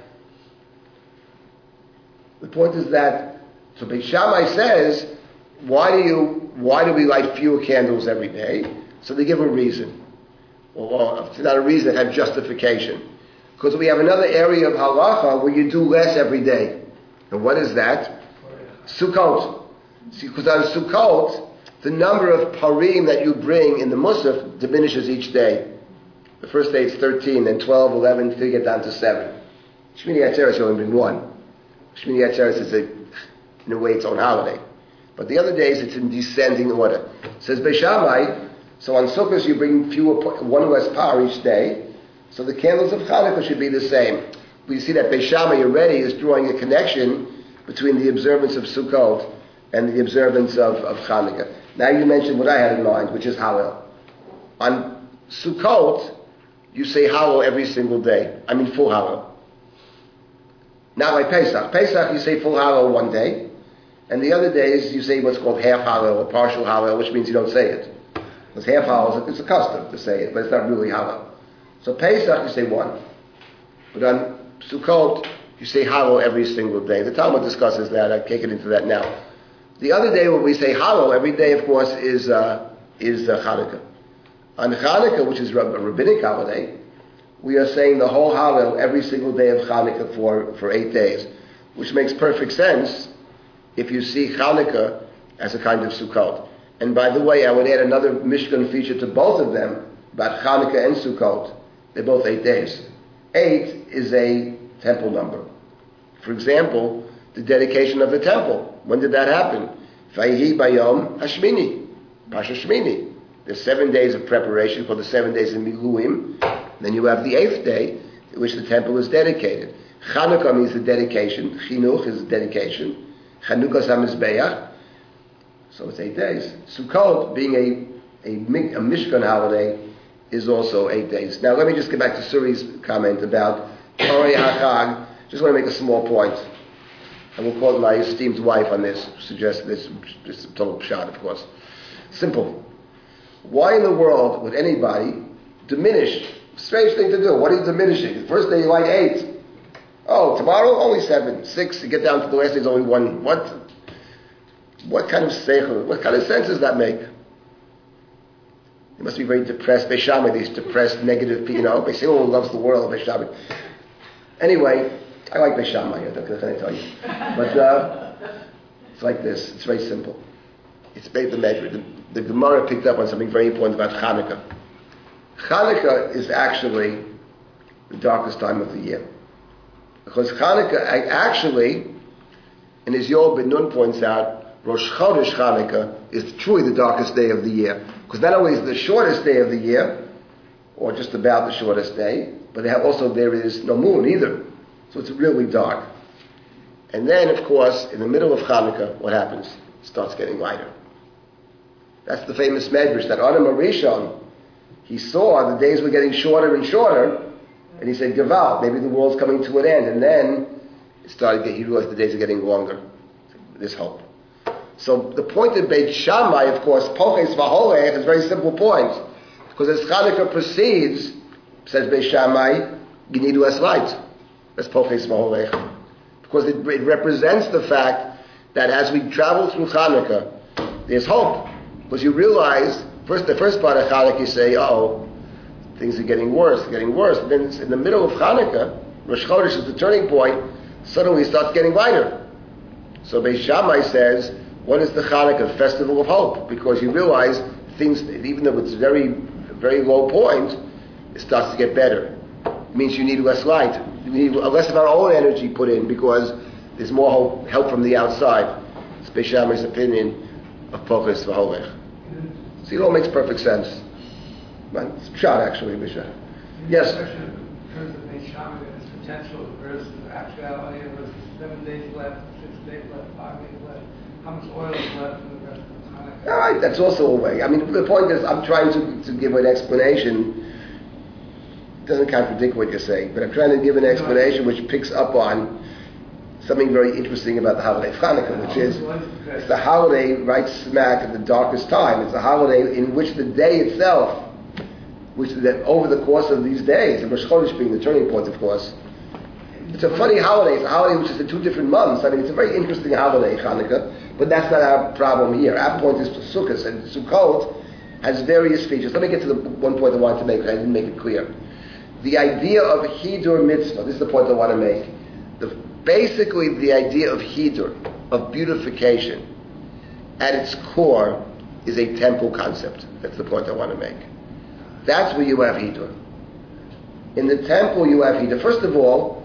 the point is that, so Beis Shammai says, why do you, why do we light fewer candles every day? So they give a reason. Well, well it's not a reason, have justification. Because we have another area of halacha where you do less every day. And what is that? Oh, Sukkot. See, because on Sukkot, the number of parim that you bring in the Musaf diminishes each day. The first day it's 13, then 12, 11, until you get down to 7. Shmini Atzeres you only bring one. Shmini Atzeres is, a, in a way, its own holiday. But the other days it's in descending order. It says Beis Shammai, so on Sukkot you bring fewer, one less power each day. So the candles of Hanukkah should be the same. We see that Beis Shammai already is drawing a connection between the observance of Sukkot and the observance of, of. Now you mentioned what I had in mind, which is Hallel. On Sukkot, you say Hallel every single day. I mean full Hallel. Not like Pesach. Pesach, you say full Hallel one day, and the other days you say what's called half Hallel or partial Hallel, which means you don't say it. Because half Hallel, it's a custom to say it, but it's not really Hallel. So Pesach, you say one. But on Sukkot, you say Hallel every single day. The Talmud discusses that. I can't get into that now. The other day when we say Hallel, every day, of course, is uh, is uh, Hanukkah. On Hanukkah, which is a rabbinic holiday, we are saying the whole Hallel every single day of Hanukkah for, for eight days, which makes perfect sense if you see Hanukkah as a kind of Sukkot. And by the way, I would add another Mishkan feature to both of them about Hanukkah and Sukkot. They're both eight days. Eight is a temple number. For example, the dedication of the temple. When did that happen? Vayhi Bayom Hashmini, Pasha Shmini. There's seven days of preparation for the seven days of Miluim. Then you have the eighth day, in which the temple is dedicated. Chanukah means the dedication. Chinuch is the dedication. Chanukah Samizbeach. So it's eight days. Sukkot, being a, a, a Mishkan holiday, is also eight days. Now let me just get back to Suri's comment about Torah HaChag. Just want to make a small point. I will quote my esteemed wife on this, suggest this, this total pshat, of course. Simple. Why in the world would anybody diminish? Strange thing to do. What are you diminishing? The first day you light eight. Oh, tomorrow only seven, six. You get down to the last day, it's only one. What? What kind of seichel? What kind of sense does that make? They must be very depressed. Beis Shammai, these depressed, negative people. You know, Hillel oh, loves the world. Beis Shammai. Anyway, I like Beis Shammai. Can I tell you? But uh, it's like this. It's very simple. It's based the measure. The, the Gemara picked up on something very important about Hanukkah. Hanukkah is actually the darkest time of the year. Because Hanukkah, actually, and as Yoel Ben Nun points out, Rosh Chodesh Hanukkah is truly the darkest day of the year. Because not only is the shortest day of the year, or just about the shortest day, but also there is no moon either. So it's really dark. And then, of course, in the middle of Hanukkah, what happens? It starts getting lighter. That's the famous medrash that Adam Arishon, he saw the days were getting shorter and shorter, and he said, Gaval, maybe the world's coming to an end. And then it started, he realized the days are getting longer. There's hope. So the point of Beit Shammai, of course, Poches Vaholech, is a very simple point. Because as Hanukkah proceeds, says Beit Shammai, you need less light. That's Poches Vaholech. Because it, it represents the fact that as we travel through Hanukkah, there's hope. Because you realize, first the first part of Hanukkah, you say, oh, things are getting worse, getting worse. And then in the middle of Hanukkah, Rosh Chodesh is the turning point, suddenly it starts getting lighter. So Beis Shammai says, what is the Hanukkah festival of hope? Because you realize things, even though it's very, very low point, it starts to get better. Means you need less light. You need less of our own energy put in because there's more help from the outside. Beis opinion of Pochus V'Holech. See, it all makes perfect sense. It's pshat actually, Misha. Yes.
Question in terms of Beit Shammai and its potential versus actuality, versus seven days left, six days left, five days left. How much oil is left in the rest of the Hanukkah?
All right, that's also a way. I mean, the point is, I'm trying to, to give an explanation. Doesn't contradict what you're saying, but I'm trying to give an explanation which picks up on something very interesting about the holiday of Hanukkah, which is it's the holiday right smack at the darkest time. It's a holiday in which the day itself, which that over the course of these days, and Rosh Chodesh being the turning point, of course, it's a funny holiday. It's a holiday which is in two different months. I mean, it's a very interesting holiday, Hanukkah, but that's not our problem here. Our point is to Sukkot, and Sukkot has various features. Let me get to the one point I wanted to make. I didn't make it clear. The idea of Hidur Mitzvah, this is the point I want to make. The, basically, the idea of Hidur, of beautification, at its core, is a temple concept. That's the point I want to make. That's where you have Hidur. In the temple, you have Hidur. First of all,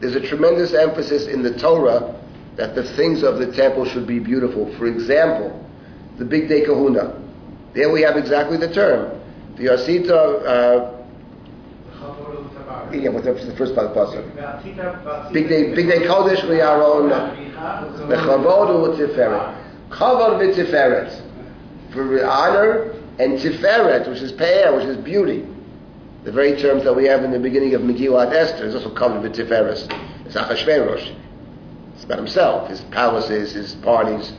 there's a tremendous emphasis in the Torah that the things of the temple should be beautiful. For example, the Bigdei Kehuna. There we have exactly the term. The Yasita, uh. Yeah, what's the first part of the pasuk?
Bigdei,
Big Day Kodesh li'aron, mechavod u'tiferet. Chavod v'tiferet. For honor and tiferet, which is pe'er, which is beauty. The very terms that we have in the beginning of Megillat Esther is also covered with. It's Achashverosh. It's about himself, his palaces, his parties.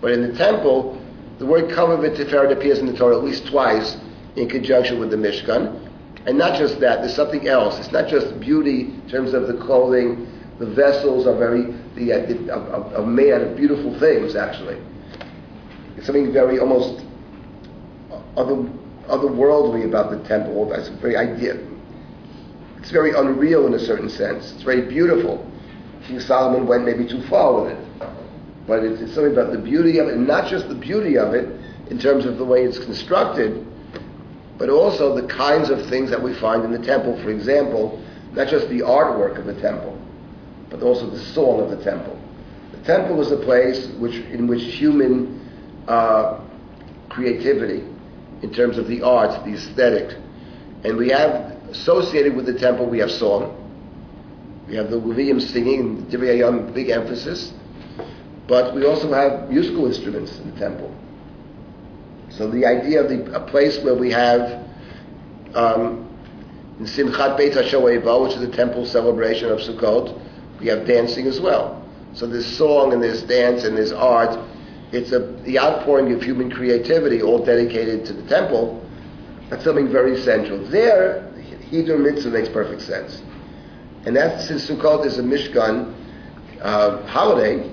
But in the temple, the word covered with tiferet appears in the Torah at least twice in conjunction with the Mishkan. And not just that, there's something else. It's not just beauty in terms of the clothing. The vessels are very, the, uh, the, are made of beautiful things, actually. It's something very almost other, otherworldly about the temple. That's a very idea. It's very unreal in a certain sense. It's very beautiful. King Solomon went maybe too far with it. But it's, it's something about the beauty of it, and not just the beauty of it in terms of the way it's constructed, but also the kinds of things that we find in the temple. For example, not just the artwork of the temple, but also the song of the temple. The temple is a place which, in which human uh, creativity, in terms of the arts, the aesthetic, and we have associated with the temple, we have song. We have the Levium singing, Divrei Hayam, big emphasis. But we also have musical instruments in the temple. So the idea of the, a place where we have um, in Simchat Beit HaShoeva, which is the temple celebration of Sukkot, we have dancing as well. So there's song and there's dance and there's art. It's a, the outpouring of human creativity, all dedicated to the temple. That's something very central. There, Hidur Mitzvah makes perfect sense. And that's since Sukkot is a Mishkan uh, holiday,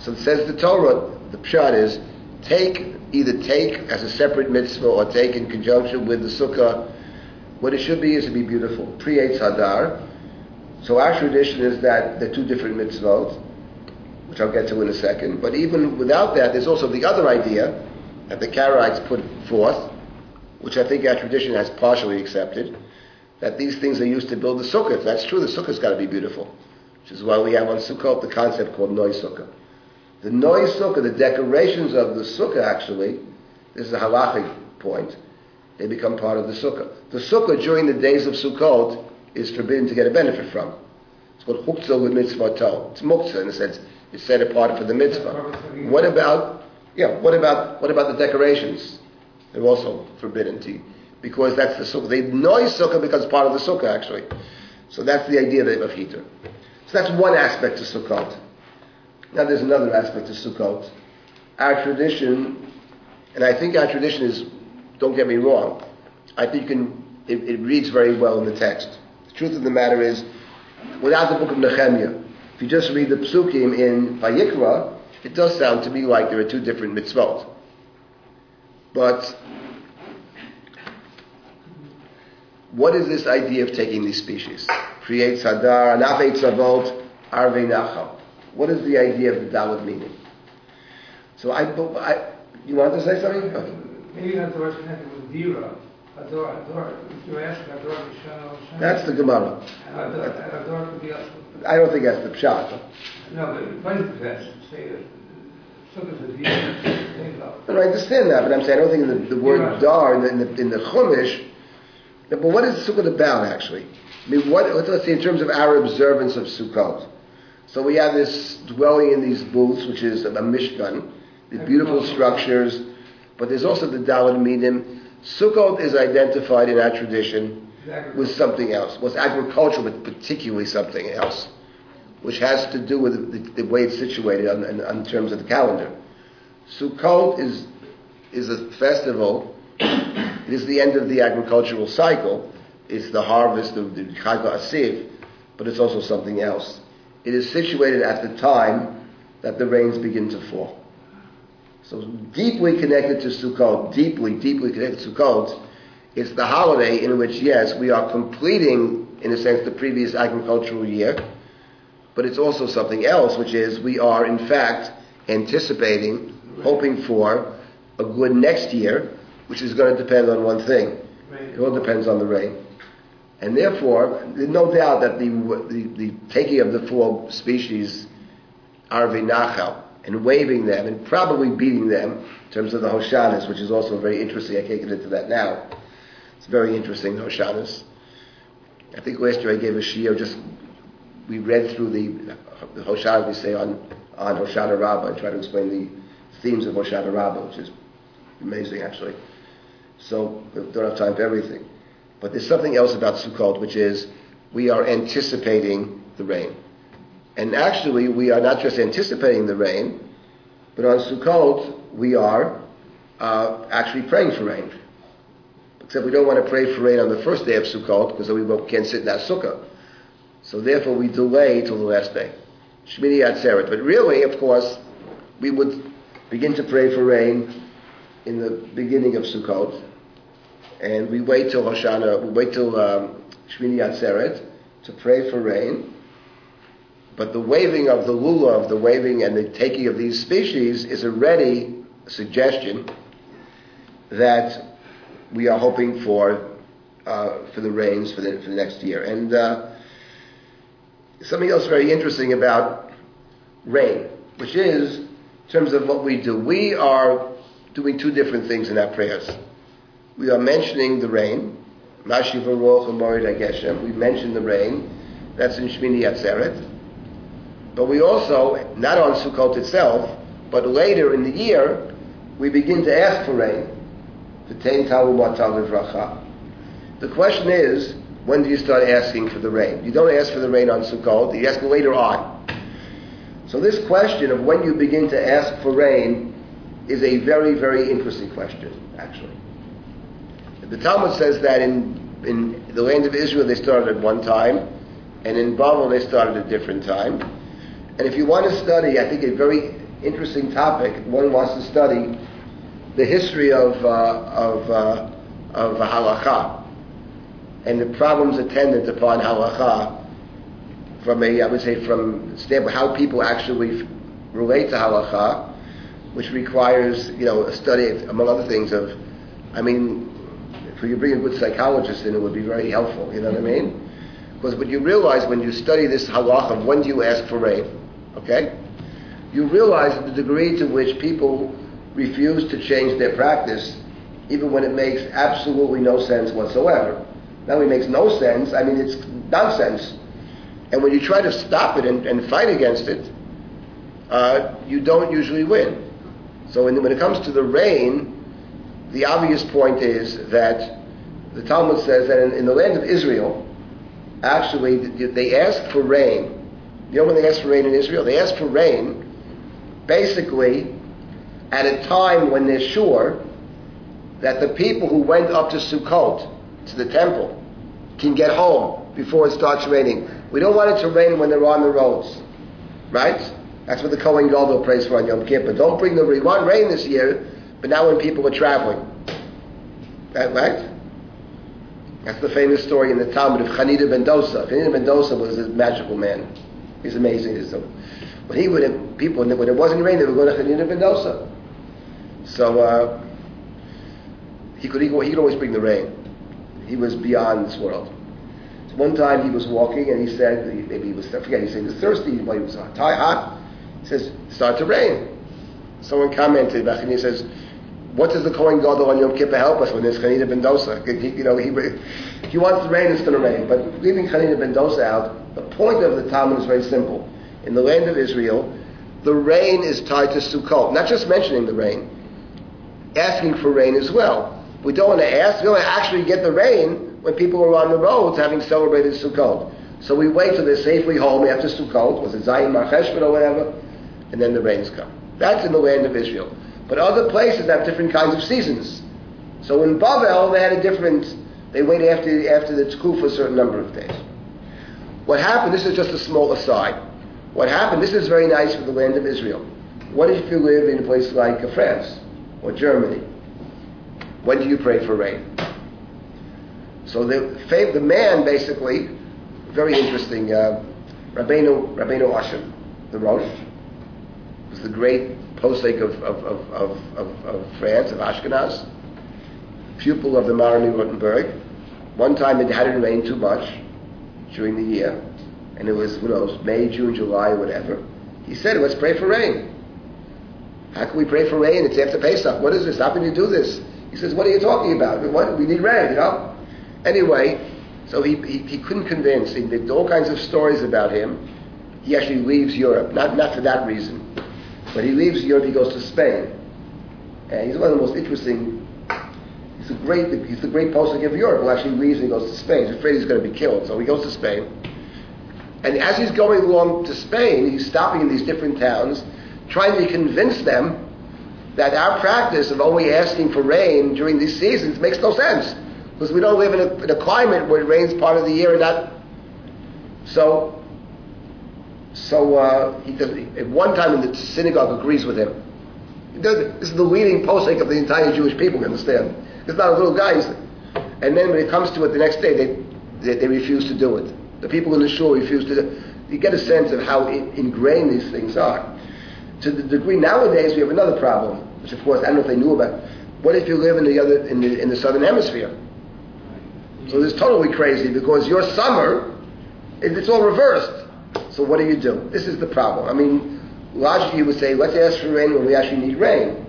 so it says the Torah, the Pshat is, take, either take as a separate mitzvah or take in conjunction with the Sukkah. What it should be is to be beautiful. Pre-Eitz Hadar. So our tradition is that they're two different mitzvot, which I'll get to in a second. But even without that, there's also the other idea that the Karaites put forth, which I think our tradition has partially accepted, that these things are used to build the sukkah. If that's true, the sukkah's got to be beautiful. Which is why we have on Sukkot the concept called Noi Sukkah. The Noi Sukkah, the decorations of the Sukkah actually, this is a halachic point, they become part of the Sukkah. The Sukkah during the days of Sukkot is forbidden to get a benefit from. It's called Huktzah with mitzvah It's muktzah in a sense. It's set apart for the mitzvah. What about, yeah, what about, what about the decorations? They're also forbidden to, because that's the Sukkah. The Noi Sukkah becomes part of the Sukkah actually. So that's the idea of Hidur. So that's one aspect of Sukkot. Now there's another aspect to Sukkot. Our tradition, and I think our tradition is, don't get me wrong, I think you can, it, it reads very well in the text. The truth of the matter is, without the book of Nehemiah, if you just read the psukim in Vayikra, it does sound to me like there are two different mitzvot. But what is this idea of taking these species? Create sadar, anafet savot, arve nachal. What is the idea of the Daled Minim? So I, I you want to say something? Okay.
Maybe that's the word connected with Dira. Ador, Ador, if you ask Ador, Rishon, Rishon.
That's the Gemara.
And Ador, could be also.
I don't think that's the pshat.
No, but what is the best? Say that Sukkot is a Dira, things like
And I understand that, but I'm saying I don't think the, the word dar in the, in the, in the Chumash But what is Sukkot about, actually? I mean, what, let's say in terms of our observance of Sukkot. So we have this dwelling in these booths, which is a Mishkan, the beautiful structures, but there's also the Daled Minim. Sukkot is identified in our tradition with something else, was agricultural, but particularly something else, which has to do with the, the way it's situated on, in, on terms of the calendar. Sukkot is is a festival. it is the end of the agricultural cycle. It's the harvest of the Chag Asif, but it's also something else. It is situated at the time that the rains begin to fall. So deeply connected to Sukkot, deeply, deeply connected to Sukkot, it's the holiday in which, yes, we are completing, in a sense, the previous agricultural year, but it's also something else, which is we are, in fact, anticipating, hoping for a good next year, which is going to depend on one thing. It all depends on the rain. And therefore, no doubt that the, the, the taking of the four species, Arvi Nachal, and waving them, and probably beating them, in terms of the Hoshanas, which is also very interesting. I can't get into that now. It's very interesting, Hoshanas. I think last year I gave a shiur, just, we read through the, the Hoshana we say on, on Hoshana Rabbah, and try to explain the themes of Hoshana Rabbah, which is amazing actually. So we don't have time for everything. But there's something else about Sukkot, which is we are anticipating the rain. And actually, we are not just anticipating the rain, but on Sukkot, we are uh, actually praying for rain. Except we don't want to pray for rain on the first day of Sukkot, because then we can't sit in that sukkah. So therefore, we delay till the last day. Shmini Atzeret. But really, of course, we would begin to pray for rain in the beginning of Sukkot, and we wait till Hoshana, we wait till um, Shmini Atzeret to pray for rain. But the waving of the lulav, the waving and the taking of these species is already a suggestion that we are hoping for uh, for the rains for the, for the next year. And uh, something else very interesting about rain, which is in terms of what we do. We are doing two different things in our prayers. We are mentioning the rain. We mention the rain. That's in Shmini Atzeret. But we also, not on Sukkot itself, but later in the year, we begin to ask for rain. The question is, when do you start asking for the rain? You don't ask for the rain on Sukkot, you ask later on. So this question of when you begin to ask for rain is a very, very interesting question, actually. The Talmud says that in, in the land of Israel they started at one time, and in Babel they started at a different time. And if you want to study, I think a very interesting topic, one wants to study the history of, uh, of, uh, of halacha and the problems attendant upon halacha from a, I would say, from standpoint how people actually relate to halacha which requires, you know, a study, among other things, of, I mean, if you bring a good psychologist in, it would be very helpful, you know what I mean? Because what you realize when you study this halach of when do you ask for rain, okay? You realize the degree to which people refuse to change their practice, even when it makes absolutely no sense whatsoever. Not only makes no sense, I mean, it's nonsense. And when you try to stop it and, and fight against it, uh, you don't usually win. So when, when it comes to the rain, the obvious point is that the Talmud says that in, in the land of Israel, actually they ask for rain. You know when they ask for rain in Israel? They ask for rain basically at a time when they're sure that the people who went up to Sukkot, to the temple, can get home before it starts raining. We don't want it to rain when they're on the roads, right? That's what the Kohen Gadol prays for on Yom Kippur. Don't bring the. We want rain this year, but now when people were traveling. That, right? That's the famous story in the Talmud of Hanina ben Dosa. Hanina ben Dosa was a magical man. He's amazing. So when he would have, people, when it wasn't rain, they would go to Hanina ben Dosa. So uh, he, could, he, could, he could always bring the rain. He was beyond this world. So one time he was walking and he said, maybe he was, I forget, he said he was thirsty, he was hot. He says, start to rain. Someone commented back and he says, what does the Kohen Gadol on Yom Kippur help us when there's Chanina ben Dosa? He- You know, he, he wants to rain, it's going to rain. But leaving Chanina ben Dosa out, the point of the Talmud is very simple. In the land of Israel, the rain is tied to Sukkot. Not just mentioning the rain, asking for rain as well. We don't want to ask, we want to actually get the rain when people are on the roads having celebrated Sukkot. So we wait till they're safely home after Sukkot, was it Zion Macheshvan or whatever, and then the rains come. That's in the land of Israel. But other places have different kinds of seasons. So in Babel, they had a different, they wait after, after the Tkuf for a certain number of days. What happened, this is just a small aside. What happened, this is very nice for the land of Israel. What if you live in a place like France or Germany? When do you pray for rain? So the, the man basically, very interesting, uh, Rabbeinu, Rabbeinu Asher, the Rosh, was the great posek of, of, of, of, of, France, of Ashkenaz, pupil of the Maharam Rothenburg. One time it hadn't rained too much during the year, and it was, who knows, May, June, July, whatever. He said, let's pray for rain. How can we pray for rain? It's after Pesach. What is this? How can you do this? He says, what are you talking about? What? We need rain, you know? Anyway, so he, he, he couldn't convince. He did all kinds of stories about him. He actually leaves Europe, not, not for that reason. But he leaves Europe, he goes to Spain. And he's one of the most interesting, he's a great, he's the great posting of Europe who actually leaves and goes to Spain. He's afraid he's going to be killed, so he goes to Spain. And as he's going along to Spain, he's stopping in these different towns, trying to convince them that our practice of only asking for rain during these seasons makes no sense. Because we don't live in a, in a climate where it rains part of the year and not. So, so uh, he does, at one time in the synagogue agrees with him. Does, this is the leading posek of the entire Jewish people, you understand? It's not a little guy. And then when it comes to it the next day, they, they, they refuse to do it. The people in the shul refuse to do You get a sense of how ingrained these things are. To the degree nowadays we have another problem, which of course I don't know if they knew about. What if you live in the other in the in the southern hemisphere? So this is totally crazy because your summer, it- it's all reversed. So what do you do? This is the problem. I mean, logically you would say, let's ask for rain when we actually need rain.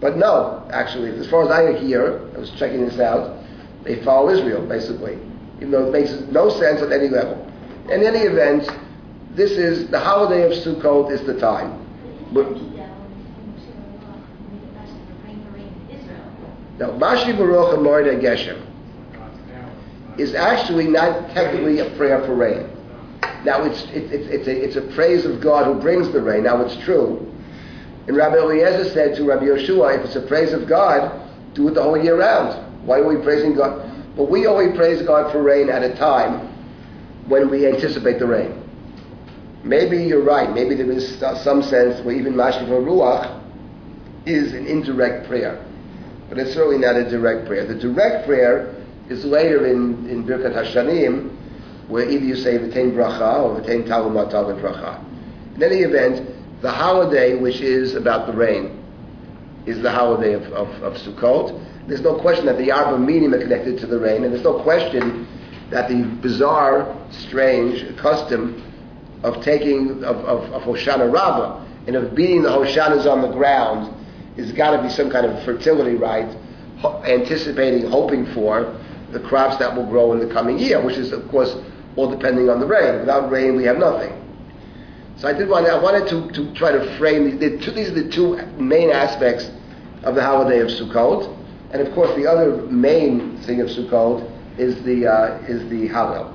But no, actually, as far as I hear, I was checking this out, they follow Israel, basically. Even though it makes no sense at any level. In any event, this is, the holiday of Sukkot is the time. But- Now, Mashiv HaRuach U'Morid HaGeshem is actually not technically a prayer for rain. Now, it's, it, it, it's, a, it's a praise of God who brings the rain. Now, it's true. And Rabbi Eliezer said to Rabbi Yehoshua, if it's a praise of God, do it the whole year round. Why are we praising God? But we only praise God for rain at a time when we anticipate the rain. Maybe you're right. Maybe there is some sense where even Mashiv Ruach is an indirect prayer. But it's certainly not a direct prayer. The direct prayer is later in, in Birkat Hashanim, where either you say V'tein Bracha or V'tein Talumat Talut Bracha. In any event, the holiday which is about the rain is the holiday of, of, of Sukkot. There's no question that the Arba Minim are connected to the rain, and there's no question that the bizarre, strange custom of taking, of, of, of Hoshana Rabbah, and of beating the Hoshanas on the ground, is got to be some kind of fertility rite, anticipating, hoping for the crops that will grow in the coming year, which is, of course, all depending on the rain. Without rain, we have nothing. So I did want. I wanted to, to try to frame the, the two, these are the two main aspects of the holiday of Sukkot, and of course the other main thing of Sukkot is the uh, is the Hallel.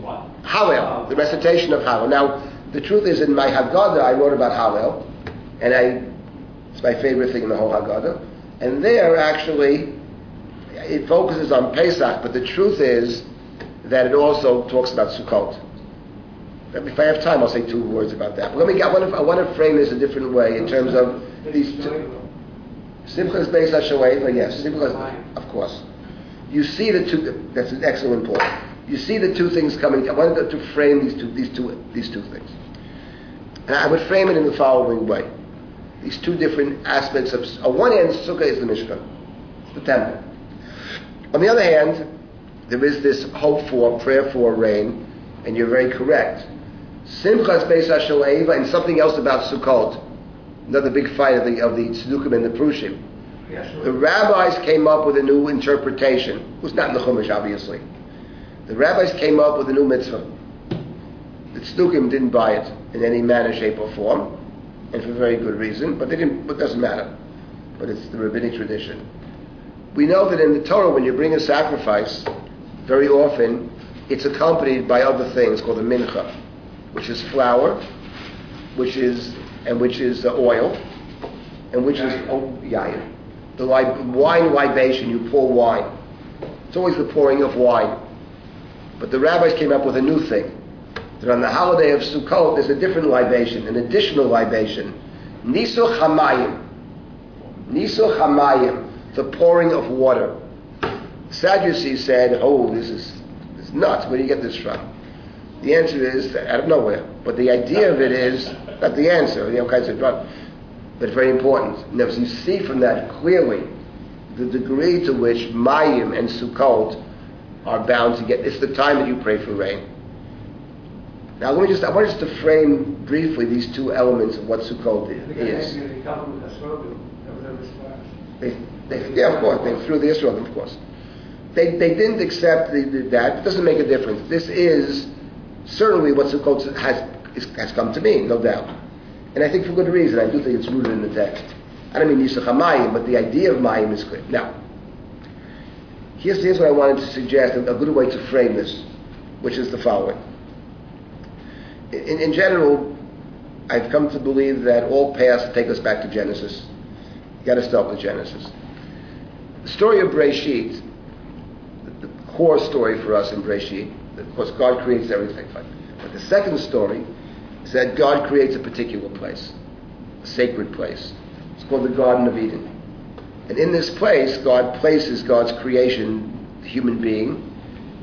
What?
Hallel, the recitation of Hallel. Now, the truth is, in my Haggadah, I wrote about Hallel, and I, it's my favorite thing in the whole Haggadah. And there, actually, it focuses on Pesach, but the truth is that it also talks about Sukkot. If I have time, I'll say two words about that. But let me. I want to. I want to frame this a different way in terms of these two. Simchas Beis Hashoeva, yes, Simchas, of course. You see the two. That's an excellent point. You see the two things coming. I wanted to frame these two, these two, these two things, and I would frame it in the following way: these two different aspects of. On one hand, Sukkah is the Mishkan, the temple. On the other hand, there is this hope for, prayer for rain, and you're very correct. Simchas Beis Hashoeva and something else about Sukkot. Another big fight of the of the Tzdukim and the Prushim.
Sir.
The rabbis came up with a new interpretation. Was not in the Chumash, obviously. The rabbis came up with a new mitzvah. The Tzdukim didn't buy it in any manner, shape, or form, and for very good reason, but they didn't, but it doesn't matter. But it's the rabbinic tradition. We know that in the Torah, when you bring a sacrifice, very often it's accompanied by other things called a mincha, which is flour, which is and which is oil, and which is oh, yayin. The li- wine libation, you pour wine. It's always the pouring of wine. But the rabbis came up with a new thing. That on the holiday of Sukkot, there's a different libation, an additional libation. Nisuch hamayim. Nisuch hamayim, the pouring of water. Sadducees said, oh, this is, this is nuts. Where do you get this from? The answer is out of nowhere. But the idea of it is, not the answer, you know, kinds of drug, but very important. Now, you see from that clearly the degree to which Mayim and Sukkot are bound to get. It's the time that you pray for rain. Now, let me just, I want just to frame briefly these two elements of what Sukkot
I think I
is.
think the government has spoken, that was their response.
They, they, yeah, of course, they threw the Israel, of course. They, they didn't accept the, the, that. It doesn't make a difference. This is certainly what Sukkot has, is, has come to mean, no doubt. And I think for good reason. I do think it's rooted in the text. I don't mean Nisuch HaMayim, but the idea of Mayim is clear. Now, here's, here's what I wanted to suggest, a, good way to frame this, which is the following. In, in general, I've come to believe that all paths take us back to Genesis. You got to start with Genesis. The story of Breshit, core story for us in Breshit, of course, God creates everything. But, the second story is that God creates a particular place, a sacred place. It's called the Garden of Eden. And in this place, God places God's creation, the human being,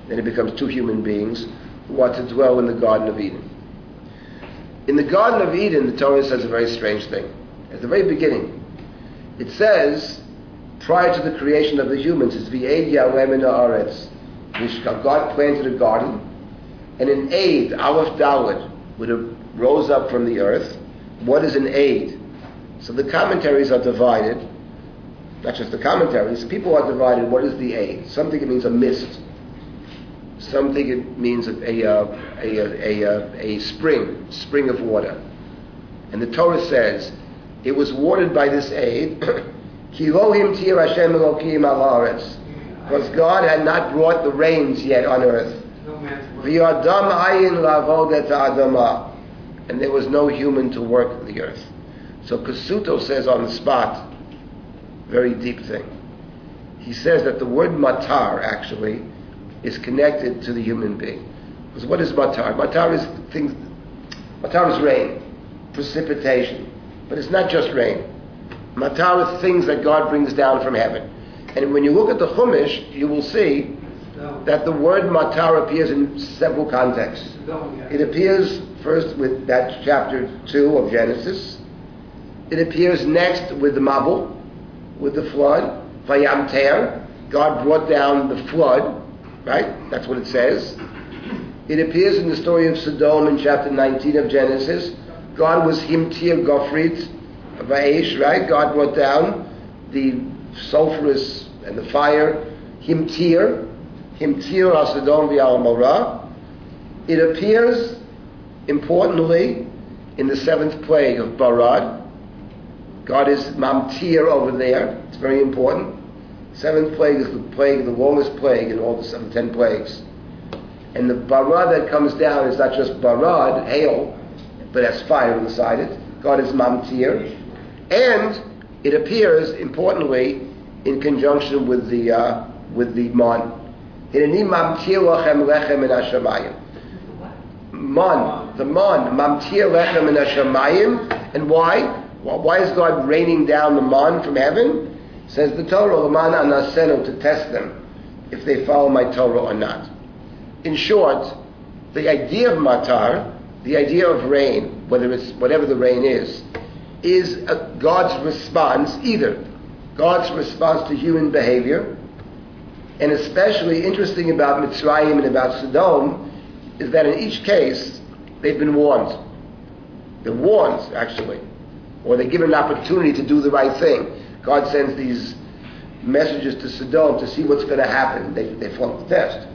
then it becomes two human beings who are to dwell in the Garden of Eden. In the Garden of Eden, the Torah says a very strange thing. At the very beginning, it says, prior to the creation of the humans, it's V'ed Yalem in Haaretz. Which God planted a garden, and an aid, Aleph Dalet, would have rose up from the earth. What is an aid? So the commentaries are divided, not just the commentaries, people are divided. What is the aid? Something it means a mist. Something it means a, a, uh, a, a, a, a spring, spring of water. And the Torah says, it was watered by this aid, Ki Elohim tir Hashem Elokim al haaretz. because God had not brought the rains yet on earth.
No man's work.
V'yadam ayin lavod et adama. And there was no human to work the earth. So Cassuto says on the spot, very deep thing. He says that the word matar actually is connected to the human being. Because what is matar? Matar is things. Matar is rain, precipitation, but it's not just rain. Matar is things that God brings down from heaven. And when you look at the Chumash, you will see that the word matar appears in several contexts. It appears first with that chapter 2 of Genesis. It appears next with the Mabul, with the flood. Vayam Ter, God brought down the flood, right? That's what it says. It appears in the story of Sodom in chapter 19 of Genesis. God was Himtir Gofrit, Vaesh, right? God brought down the sulfurous and the fire, Himtir, Himtir al Sodom v'al It appears, importantly, in the seventh plague of Barad. God is Mamtir over there. It's very important. Seventh plague is the plague, the longest plague in all the seven, ten plagues. And the Barad that comes down is not just Barad, hail, but has fire inside it. God is Mamtir. And it appears, importantly, in conjunction with the, uh, with the hashamayim. Man, the man, mamtir lechem min hashamayim, and why? Why is God raining down the man from heaven? Says the Torah, "Leman anasenu," to test them if they follow my Torah or not. In short, the idea of matar, the idea of rain, whether it's whatever the rain is, is a, God's response, either God's response to human behavior, and especially interesting about Mitzrayim and about Sodom is that in each case they've been warned. They're warned, actually, or they're given an opportunity to do the right thing. God sends these messages to Sodom to see what's going to happen. They, they flunked the test.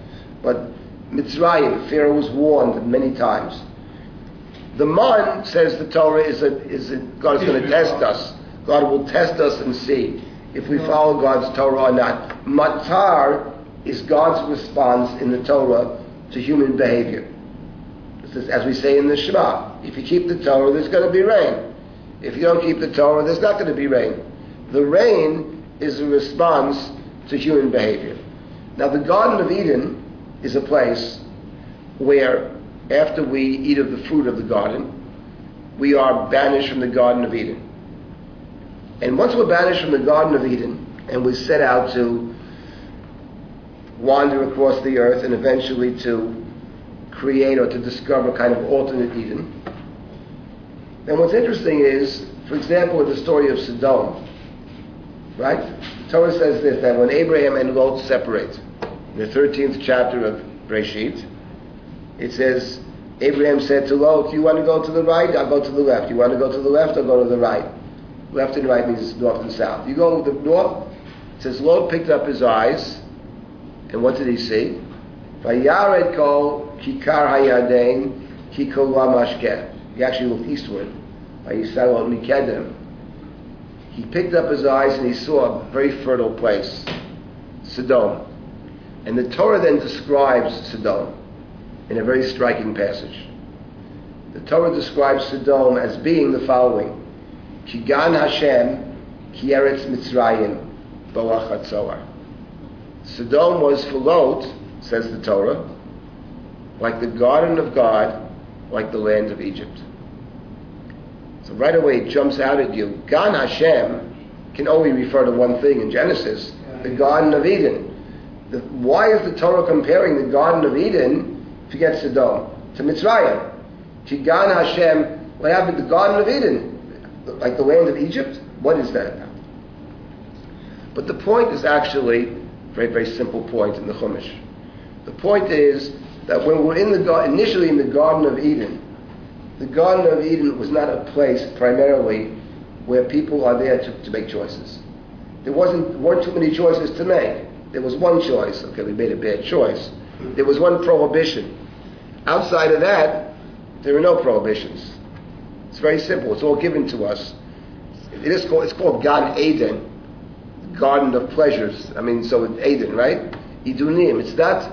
But Mitzrayim, Pharaoh was warned many times. The man says the Torah is a, is a, God is going to test us. God will test us and see if we follow God's Torah or not. Matar is God's response in the Torah to human behavior. This is, as we say in the Shema, if you keep the Torah, there's going to be rain. If you don't keep the Torah, there's not going to be rain. The rain is a response to human behavior. Now, the Garden of Eden is a place where, after we eat of the fruit of the garden, we are banished from the Garden of Eden. And once we're banished from the Garden of Eden, and we set out to wander across the earth and eventually to create or to discover kind of alternate Eden. And what's interesting is, for example, with the story of Sodom, right? The Torah says this that when Abraham and Lot separate, in the 13th chapter of Breshit, it says, Abraham said to Lot, You want to go to the right? I'll go to the left. You want to go to the left? I'll go to the right. Left and right means north and south. You go to the north, it says Lot picked up his eyes, and what did he see? Vayared kol kikar hayarden kikol mashkeh. He actually looked eastward. He picked up his eyes and he saw a very fertile place, Sodom. And the Torah then describes Sodom in a very striking passage. The Torah describes Sodom as being the following: Kigan Hashem, Ki Eretz Mitzrayim, Boach Sodom was for Lot, says the Torah, like the garden of God, like the land of Egypt. So right away it jumps out at you. Gan Hashem can only refer to one thing in Genesis, the Garden of Eden. The, why is the Torah comparing the Garden of Eden, forget Sodom, to Mitzrayim? Kigan Hashem, what happened to the Garden of Eden? Like the land of Egypt? What is that about? But the point is actually a very, very simple point in the Chumash. The point is that when we're in the initially in the Garden of Eden, the Garden of Eden was not a place primarily where people are there to, to make choices. There wasn't weren't too many choices to make. There was one choice. Okay, we made a bad choice. There was one prohibition. Outside of that, there are no prohibitions. It's very simple. It's all given to us. It is called it's called Gan Eden, Garden of Pleasures. I mean, so Eden, right? Idunim. It's not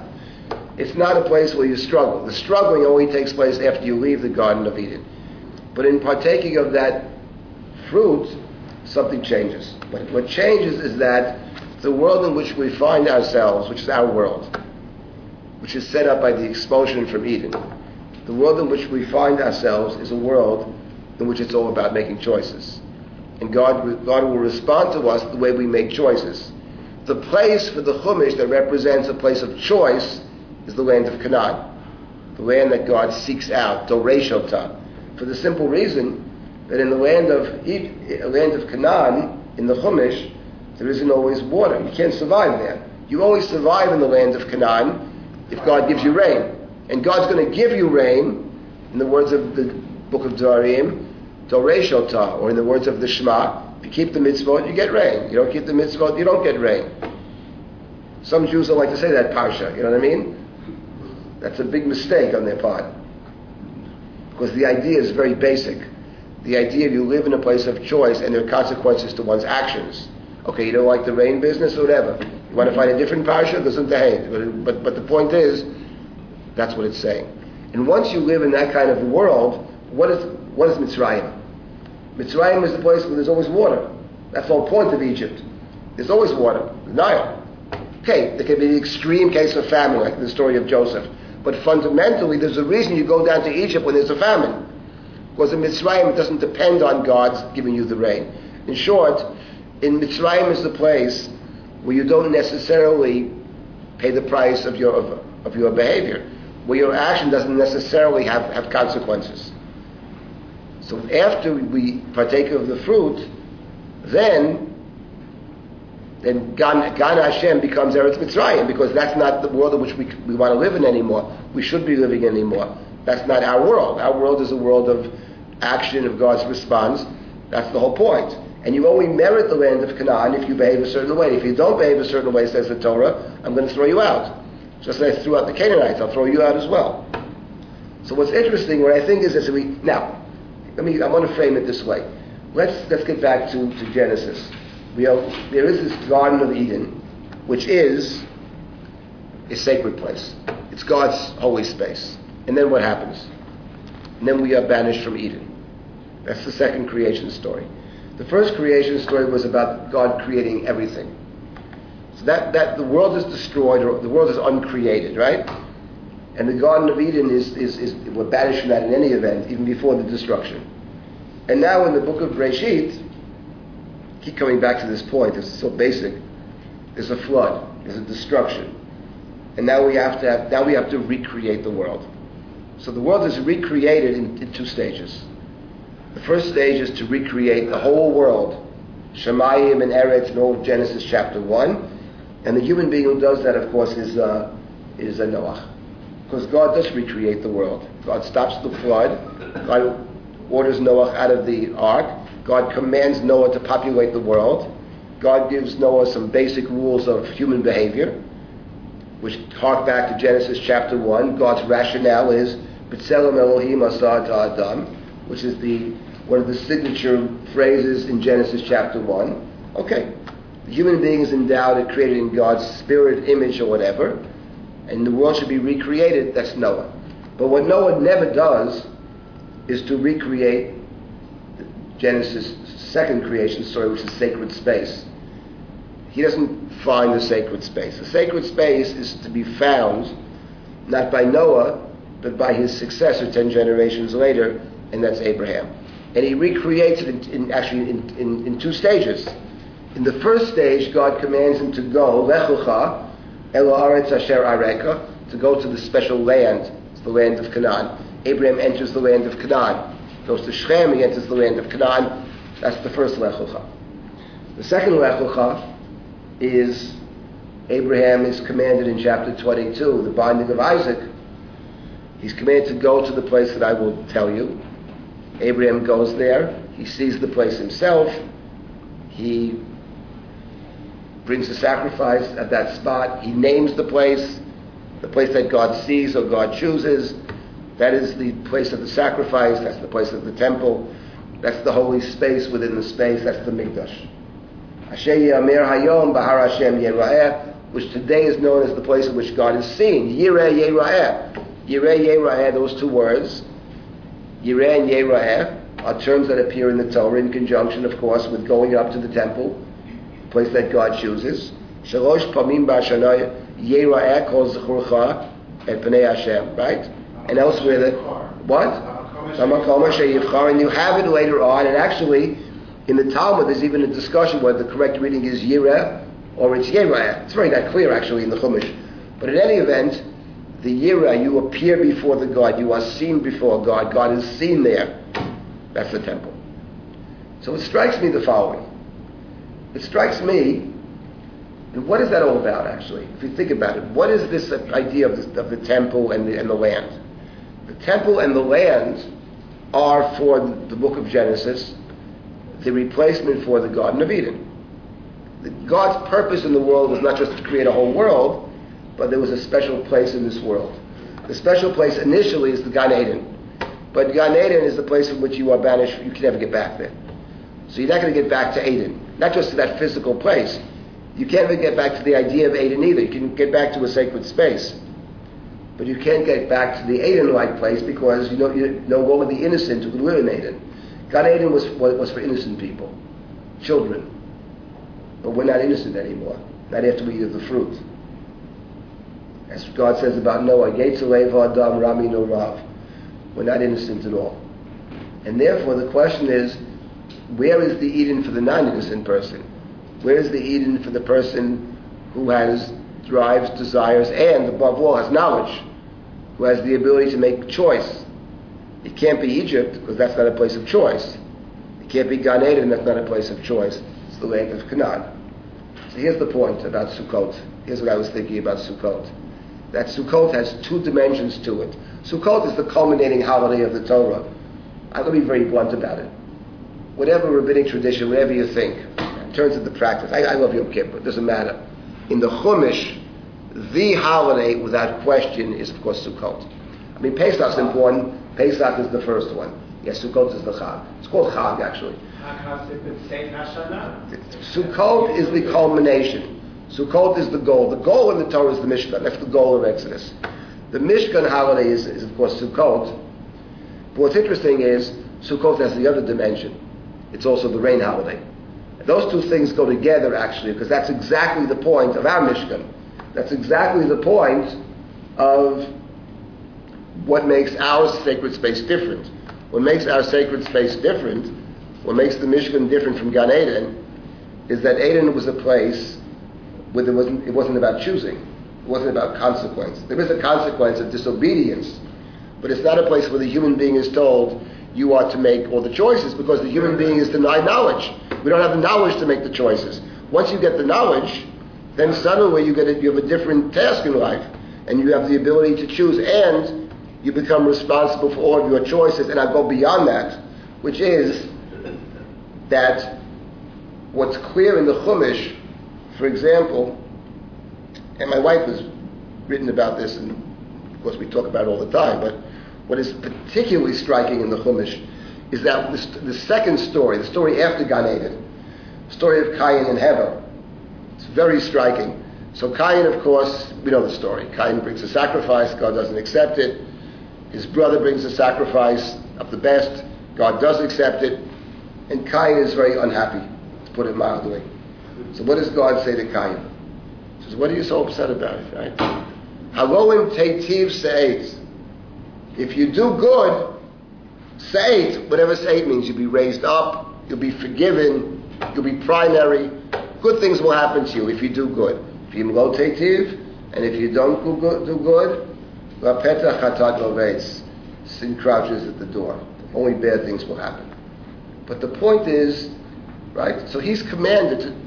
it's not a place where you struggle. The struggling only takes place after you leave the Garden of Eden. But in partaking of that fruit, something changes. What, what changes is that the world in which we find ourselves, which is our world, which is set up by the expulsion from Eden, the world in which we find ourselves is a world in which it's all about making choices. And God, God will respond to us the way we make choices. The place for the Chumash that represents a place of choice is the land of Canaan, the land that God seeks out, Doreshota, for the simple reason that in the land of eh, land of Canaan, in the Chumash, there isn't always water. You can't survive there. You only survive in the land of Canaan if God gives you rain. And God's going to give you rain, in the words of the book of Dvarim, or in the words of the Shema, if you keep the mitzvot, you get rain. You don't keep the mitzvot, you don't get rain. Some Jews don't like to say that parsha, you know what I mean? That's a big mistake on their part. Because the idea is very basic. The idea you live in a place of choice and there are consequences to one's actions. Okay, you don't like the rain business or whatever. You want to find a different parsha? Listen to hay. But, but, but the point is, that's what it's saying. And once you live in that kind of world, what is, what is Mitzrayim? Mitzrayim is the place where there's always water. That's the whole point of Egypt. There's always water. The Nile. Okay, there can be the extreme case of famine, like the story of Joseph. But fundamentally, there's a reason you go down to Egypt when there's a famine. Because in Mitzrayim, it doesn't depend on God's giving you the rain. In short, in Mitzrayim is the place where you don't necessarily pay the price of your, of, of your behavior, where your action doesn't necessarily have, have consequences. So after we partake of the fruit, then then Gan, Hashem becomes Eretz Mitzrayim because that's not the world in which we, we want to live in anymore. We should be living anymore. That's not our world. Our world is a world of action, of God's response. That's the whole point. And you only merit the land of Canaan if you behave a certain way. If you don't behave a certain way, says the Torah, I'm going to throw you out. Just as I threw out the Canaanites, I'll throw you out as well. So what's interesting, what I think is this, we, now, let me, I want to frame it this way. Let's, let's get back to, to Genesis. We have, there is this Garden of Eden, which is a sacred place. It's God's holy space. And then what happens? And then we are banished from Eden. That's the second creation story. The first creation story was about God creating everything. So that, that the world is destroyed, or the world is uncreated, right? And the Garden of Eden is, is, is we're banished from that in any event, even before the destruction. And now in the book of Breshit, keep coming back to this point, it's so basic. There's a flood, there's a destruction. And now we have to have, now we have to recreate the world. So the world is recreated in, in two stages. The first stage is to recreate the whole world, Shemayim and Eretz and all of Genesis chapter 1. And the human being who does that, of course, is, uh, is a Noah. Because God does recreate the world. God stops the flood. God orders Noah out of the ark. God commands Noah to populate the world. God gives Noah some basic rules of human behavior, which hark back to Genesis chapter 1. God's rationale is, B'tselem Elohim asad Adam, which is the one of the signature phrases in Genesis chapter 1. Okay, the human being is endowed and created in God's spirit, image, or whatever, and the world should be recreated, that's Noah. But what Noah never does is to recreate Genesis' second creation story, which is sacred space. He doesn't find the sacred space. The sacred space is to be found not by Noah, but by his successor ten generations later, and that's Abraham. And he recreates it in, in actually in, in, in, two stages. In the first stage, God commands him to go, Lech Lecha, Asher Areka, to go to the special land, the land of Canaan. Abraham enters the land of Canaan. Goes to Shechem, he enters the land of Canaan. That's the first Lech Lecha. The second Lech Lecha is Abraham is commanded in chapter 22, the binding of Isaac. He's commanded to go to the place that I will tell you. Abraham goes there. He sees the place himself. He brings the sacrifice at that spot. He names the place, the place that God sees or God chooses. That is the place of the sacrifice. That's the place of the temple. That's the holy space within the space. That's the Mikdash. Asher Yamir Hayom Bahar Hashem Yera'eh, which today is known as the place in which God is seen. Yireh Yera'eh. Yireh Yera'eh, those two words, Yireh and Yera'eh, are terms that appear in the Torah in conjunction, of course, with going up to the temple, the place that God chooses. Shalosh Pamim Ba'Shanah Yera'eh kol Zechurcha et Pnei Hashem, right? And elsewhere, that what? And you have it later on, and actually, in the Talmud, there's even a discussion whether the correct reading is Yireh or it's Yerah. It's very not clear, actually, in the Chumash. But in any event, the Yirah, you appear before the God, you are seen before God, God is seen there. That's the temple. So it strikes me the following. It strikes me, and what is that all about, actually? If you think about it, what is this idea of the, of the temple and the, and the land? The temple and the land are, for the book of Genesis, the replacement for the Garden of Eden. God's purpose in the world was not just to create a whole world, but there was a special place in this world. The special place initially is the Gan Eden. But Gan Eden is the place from which you are banished, you can never get back there. So you're not going to get back to Eden. Not just to that physical place. You can't even get back to the idea of Eden either. You can get back to a sacred space. But you can't get back to the Eden-like place because you know, you're no longer the innocent who could live in Eden. Eden was, was for innocent people, children. But we're not innocent anymore, not after we eat of the fruit. As God says about Noah, Adam ra mine'urav. We're not innocent at all. And therefore the question is, where is the Eden for the non-innocent person? Where is the Eden for the person who has drives, desires, and above all has knowledge, who has the ability to make choice? It can't be Egypt because that's not a place of choice. It can't be Gan Eden, that's not a place of choice. It's the land of Canaan. So here's the point about Sukkot. Here's what I was thinking about Sukkot. That Sukkot has two dimensions to it. Sukkot is the culminating holiday of the Torah. I'm going to be very blunt about it. whatever rabbinic tradition, whatever you think, in terms of the practice. I, I love Yom Kippur, it doesn't matter. In the Chumash, the holiday without question is of course Sukkot. I mean Pesach is important. Pesach is the first one. Yes, Sukkot is the Chag. It's called Chag actually. Sukkot is the culmination. Sukkot is the goal. The goal in the Torah is the Mishkan. That's the goal of Exodus. The Mishkan holiday is, is of course Sukkot. But what's interesting is Sukkot has the other dimension. It's also the rain holiday. Those two things go together actually because that's exactly the point of our Mishkan. That's exactly the point of what makes our sacred space different. What makes our sacred space different, what makes the Mishkan different from Gan Eden, is that Eden was a place there wasn't, it wasn't about choosing. It wasn't about consequence. There is a consequence of disobedience, but it's not a place where the human being is told, you are to make all the choices because the human being is denied knowledge. We don't have the knowledge to make the choices. Once you get the knowledge, then suddenly you get a, you have a different task in life, and you have the ability to choose, and you become responsible for all of your choices. And I go beyond that, which is that what's clear in the Chumash, for example, and my wife has written about this, and of course we talk about it all the time, but what is particularly striking in the Chumash is that the, the second story, the story after Gan Eden, the story of Cain and Hevel, it's very striking. So Cain, of course, we know the story. Cain brings a sacrifice, God doesn't accept it. His brother brings a sacrifice of the best, God does accept it, and Cain is very unhappy, to put it mildly. So what does God say to Cain? He says, what are you so upset about right? Halo im teitiv se'et. If you do good, se'et, whatever se'et means, you'll be raised up, you'll be forgiven, you'll be primary, good things will happen to you if you do good. If you go teitiv, and if you don't do good, do good loveitz. Sin crouches at the door. Only bad things will happen. But the point is, right? So he's commanded to.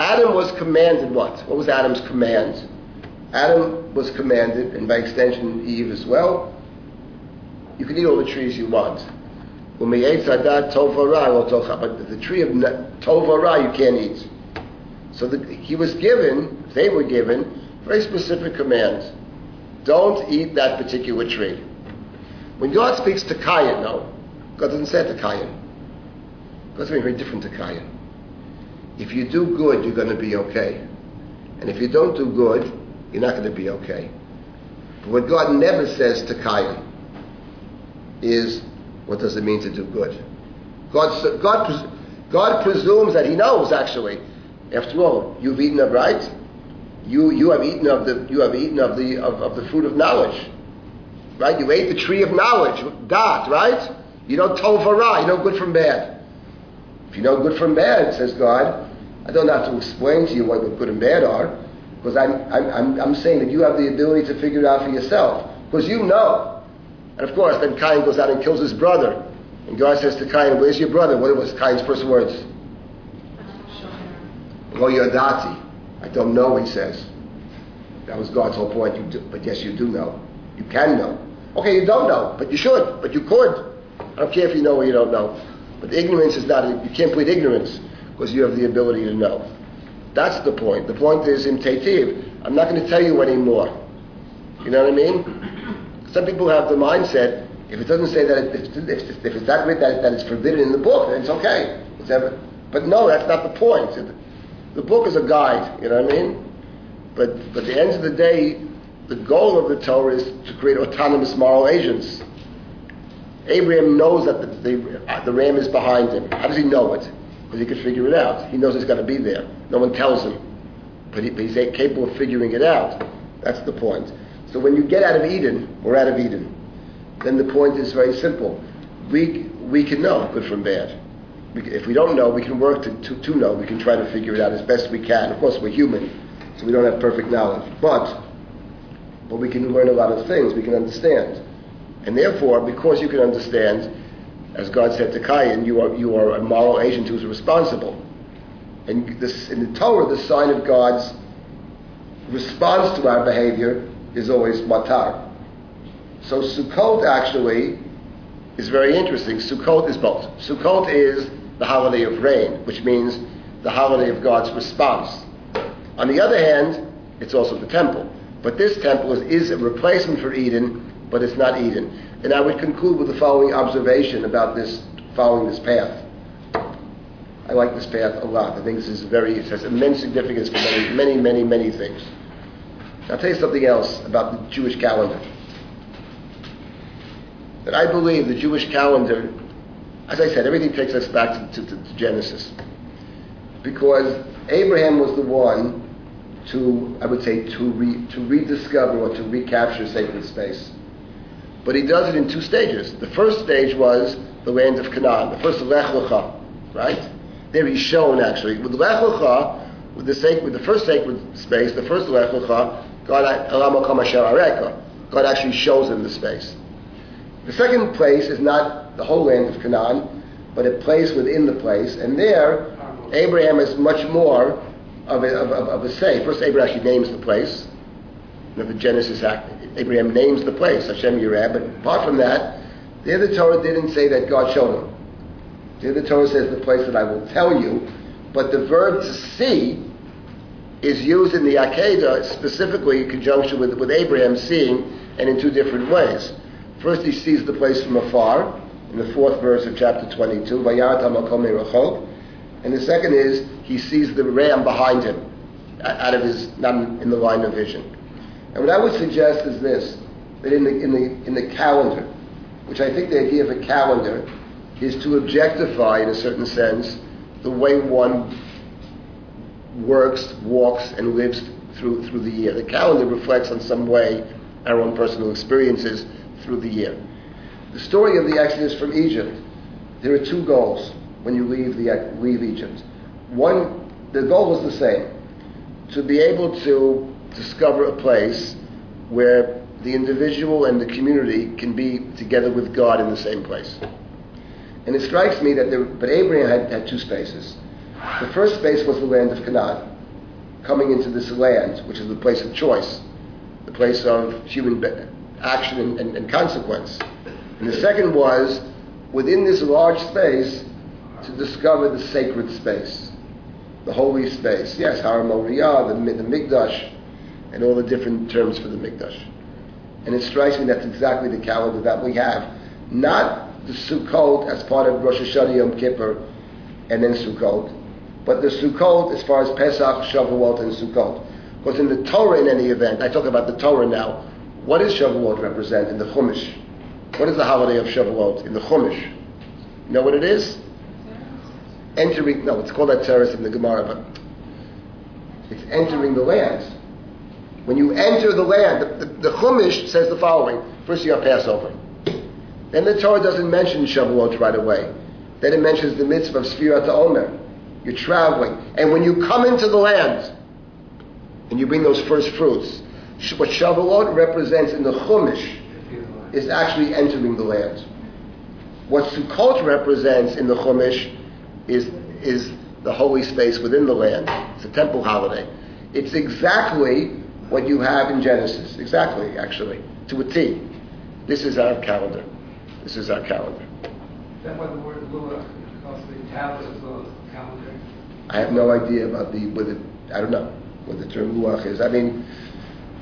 Adam was commanded what? What was Adam's command? Adam was commanded, and by extension Eve as well. You can eat all the trees you want. But the tree of Tova you can't eat. So the, he was given, they were given, very specific commands. Don't eat that particular tree. When God speaks to Cain, no, God doesn't say to Cain. God's something very different to Cain. If you do good, you're going to be okay. And if you don't do good, you're not going to be okay. But what God never says to Cain is, what does it mean to do good? God, God, God presumes that He knows, actually. After all, you've eaten of right? You, you have eaten of the you have eaten of the of, of the fruit of knowledge. Right? You ate the tree of knowledge, dot, right? You know tovara, you know good from bad. If you know good from bad, says God, I don't have to explain to you what good and bad are, because I'm, I'm, I'm, saying that you have the ability to figure it out for yourself, because you know. And of course, then Cain goes out and kills his brother. And God says to Cain, where's your brother? What was Cain's first words? Lo yadati. I don't know, he says. That was God's whole point. You do, but yes, you do know. You can know. Okay, you don't know, but you should, but you could. I don't care if you know or you don't know. But ignorance is not, you can't plead ignorance because you have the ability to know. That's the point. The point is in Tetiv. I'm not going to tell you anymore. You know what I mean? Some people have the mindset, if it doesn't say that, it, if, if, if, it's not written that, that it's forbidden in the book, then it's okay. It's ever, but no, that's not the point. The book is a guide, you know what I mean? But, but at the end of the day, the goal of the Torah is to create autonomous moral agents. Abraham knows that the, the, the ram is behind him. How does he know it? Because he can figure it out. He knows it's got to be there. No one tells him. But, he, but he's capable of figuring it out. That's the point. So when you get out of Eden, we're out of Eden. Then the point is very simple. We, we can know good from bad. We, if we don't know, we can work to, to, to know. We can try to figure it out as best we can. Of course, we're human, so we don't have perfect knowledge. But, but we can learn a lot of things. We can understand. And therefore, because you can understand, as God said to Cain, you are, you are a moral agent who's responsible. And this, in the Torah, the sign of God's response to our behavior is always matar. So Sukkot actually is very interesting. Sukkot is both. Sukkot is the holiday of rain, which means the holiday of God's response. On the other hand, it's also the temple. But this temple is, is a replacement for Eden, but it's not Eden. And I would conclude with the following observation about this, following this path. I like this path a lot. I think this is very, it has immense significance for many, many, many, many things. I'll tell you something else about the Jewish calendar. That I believe the Jewish calendar, as I said, everything takes us back to, to, to Genesis. Because Abraham was the one to, I would say, to, re, to rediscover or to recapture sacred space. But he does it in two stages. The first stage was the land of Canaan, the first Lech Lecha, right? There he's shown actually. With Lech Lecha, with the, with the first sacred space, the first Lech Lecha, God, God actually shows him the space. The second place is not the whole land of Canaan, but a place within the place, and there Abraham is much more of a, of, of a say. First, Abraham actually names the place. Know, the Genesis Act, Abraham names the place, Hashem Yireh, but apart from that, there the Torah didn't say that God showed him. There the Torah says the place that I will tell you, but the verb to see is used in the Akedah specifically in conjunction with, with Abraham seeing and in two different ways. First, he sees the place from afar, in the fourth verse of chapter 22, and the second is he sees the ram behind him, out of his, not in the line of vision. And what I would suggest is this, that in the, in the, in the calendar, which I think the idea of a calendar is to objectify, in a certain sense, the way one works, walks, and lives through, through the year. The calendar reflects in some way our own personal experiences through the year. The story of the Exodus from Egypt, there are two goals when you leave, the, leave Egypt. One, the goal was the same to be able to discover a place where the individual and the community can be together with God in the same place. And it strikes me that there, but Abraham had, had two spaces. The first space was the land of Canaan, coming into this land, which is the place of choice, the place of human action and, and, and consequence. And the second was within this large space to discover the sacred space, the holy space. Yes, Har Moriah, the, the Mikdash, and all the different terms for the Mikdash. And it strikes me that's exactly the calendar that we have. Not the Sukkot as part of Rosh Hashanah Yom Kippur and then Sukkot, but the Sukkot as far as Pesach, Shavuot, and Sukkot. Because in the Torah, in any event, I talk about the Torah now, what does Shavuot represent in the Chumash? What is the holiday of Shavuot in the Chumash? You know what it is? Entering, no, it's called Atzeres in the Gemara, but it's entering the land. When you enter the land, the, the, the Chumash says the following. First you have Passover. Then the Torah doesn't mention Shavuot right away. Then it mentions the mitzvah of Sfirat Omer. You're traveling. And when you come into the land, and you bring those first fruits, what Shavuot represents in the Chumash is actually entering the land. What Sukkot represents in the Chumash is, is the holy space within the land. It's a temple holiday. It's exactly what you have in Genesis. Exactly, actually, to a T. This is our calendar. This is our calendar.
Is that what the word Luach, because the tablet as well as the calendar?
I have no idea about the, whether, I don't know what the term Luach is. I mean,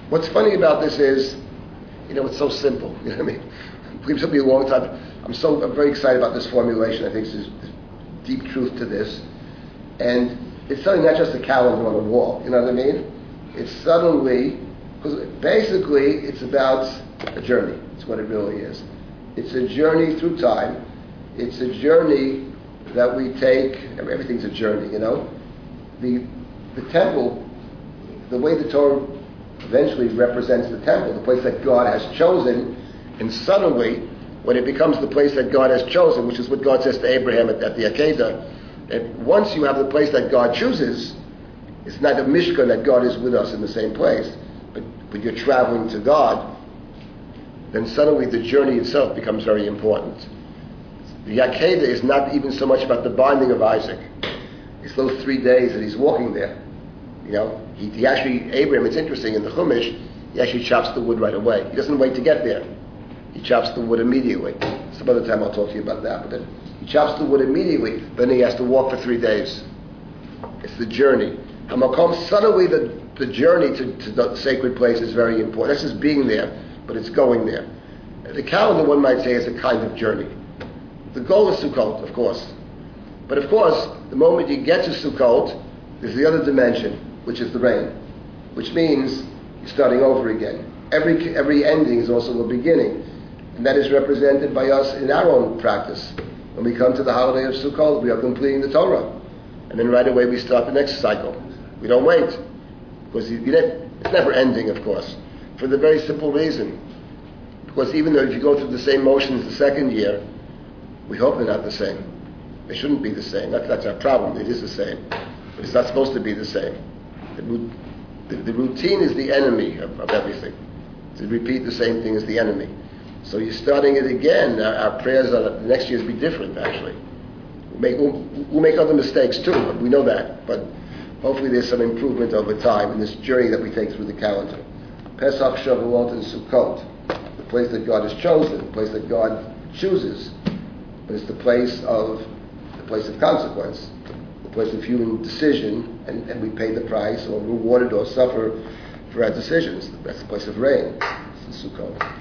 what's funny about this is, you know, it's so simple. You know what I mean? It took me a long time. I'm so I'm very excited about this formulation. I think there's deep truth to this, and it's suddenly not just a calendar on a wall. You know what I mean? It's suddenly because basically it's about a journey. It's what it really is. It's a journey through time. It's a journey that we take. Everything's a journey, you know. The the temple, the way the Torah eventually represents the temple, the place that God has chosen, and suddenly, when it becomes the place that God has chosen, which is what God says to Abraham at, at the Akedah, that once you have the place that God chooses, it's not a Mishkan that God is with us in the same place, but, but you're traveling to God, then suddenly the journey itself becomes very important. The Akedah is not even so much about the binding of Isaac. It's those three days that he's walking there. You know, he, he actually, Abraham, it's interesting, in the Chumash, he actually chops the wood right away. He doesn't wait to get there. He chops the wood immediately. Some other time I'll talk to you about that. But then he chops the wood immediately. Then he has to walk for three days. It's the journey. Hamakom, suddenly the, the journey to, to the sacred place is very important. That's just being there, but it's going there. The calendar, one might say, is a kind of journey. The goal is Sukkot, of course. But of course, the moment you get to Sukkot, there's the other dimension, which is the rain, which means you're starting over again. Every, every ending is also a beginning. And that is represented by us in our own practice. When we come to the holiday of Sukkot, we are completing the Torah. And then right away we start the next cycle. We don't wait. Because it's never ending, of course. For the very simple reason. Because even though if you go through the same motions the second year, we hope they're not the same. They shouldn't be the same. That, that's our problem. It is the same. But it's not supposed to be the same. The, the, the routine is the enemy of, of everything. To repeat the same thing is the enemy. So you're starting it again. Our, our prayers are next year's be different, actually. We'll make, we'll, we'll make other mistakes too, we know that. But hopefully there's some improvement over time in this journey that we take through the calendar. Pesach, Shavuot, and Sukkot. The place that God has chosen, the place that God chooses. But it's the place of the place of consequence, the place of human decision, and, and we pay the price or rewarded or suffer for our decisions. That's the place of rain. It's in Sukkot.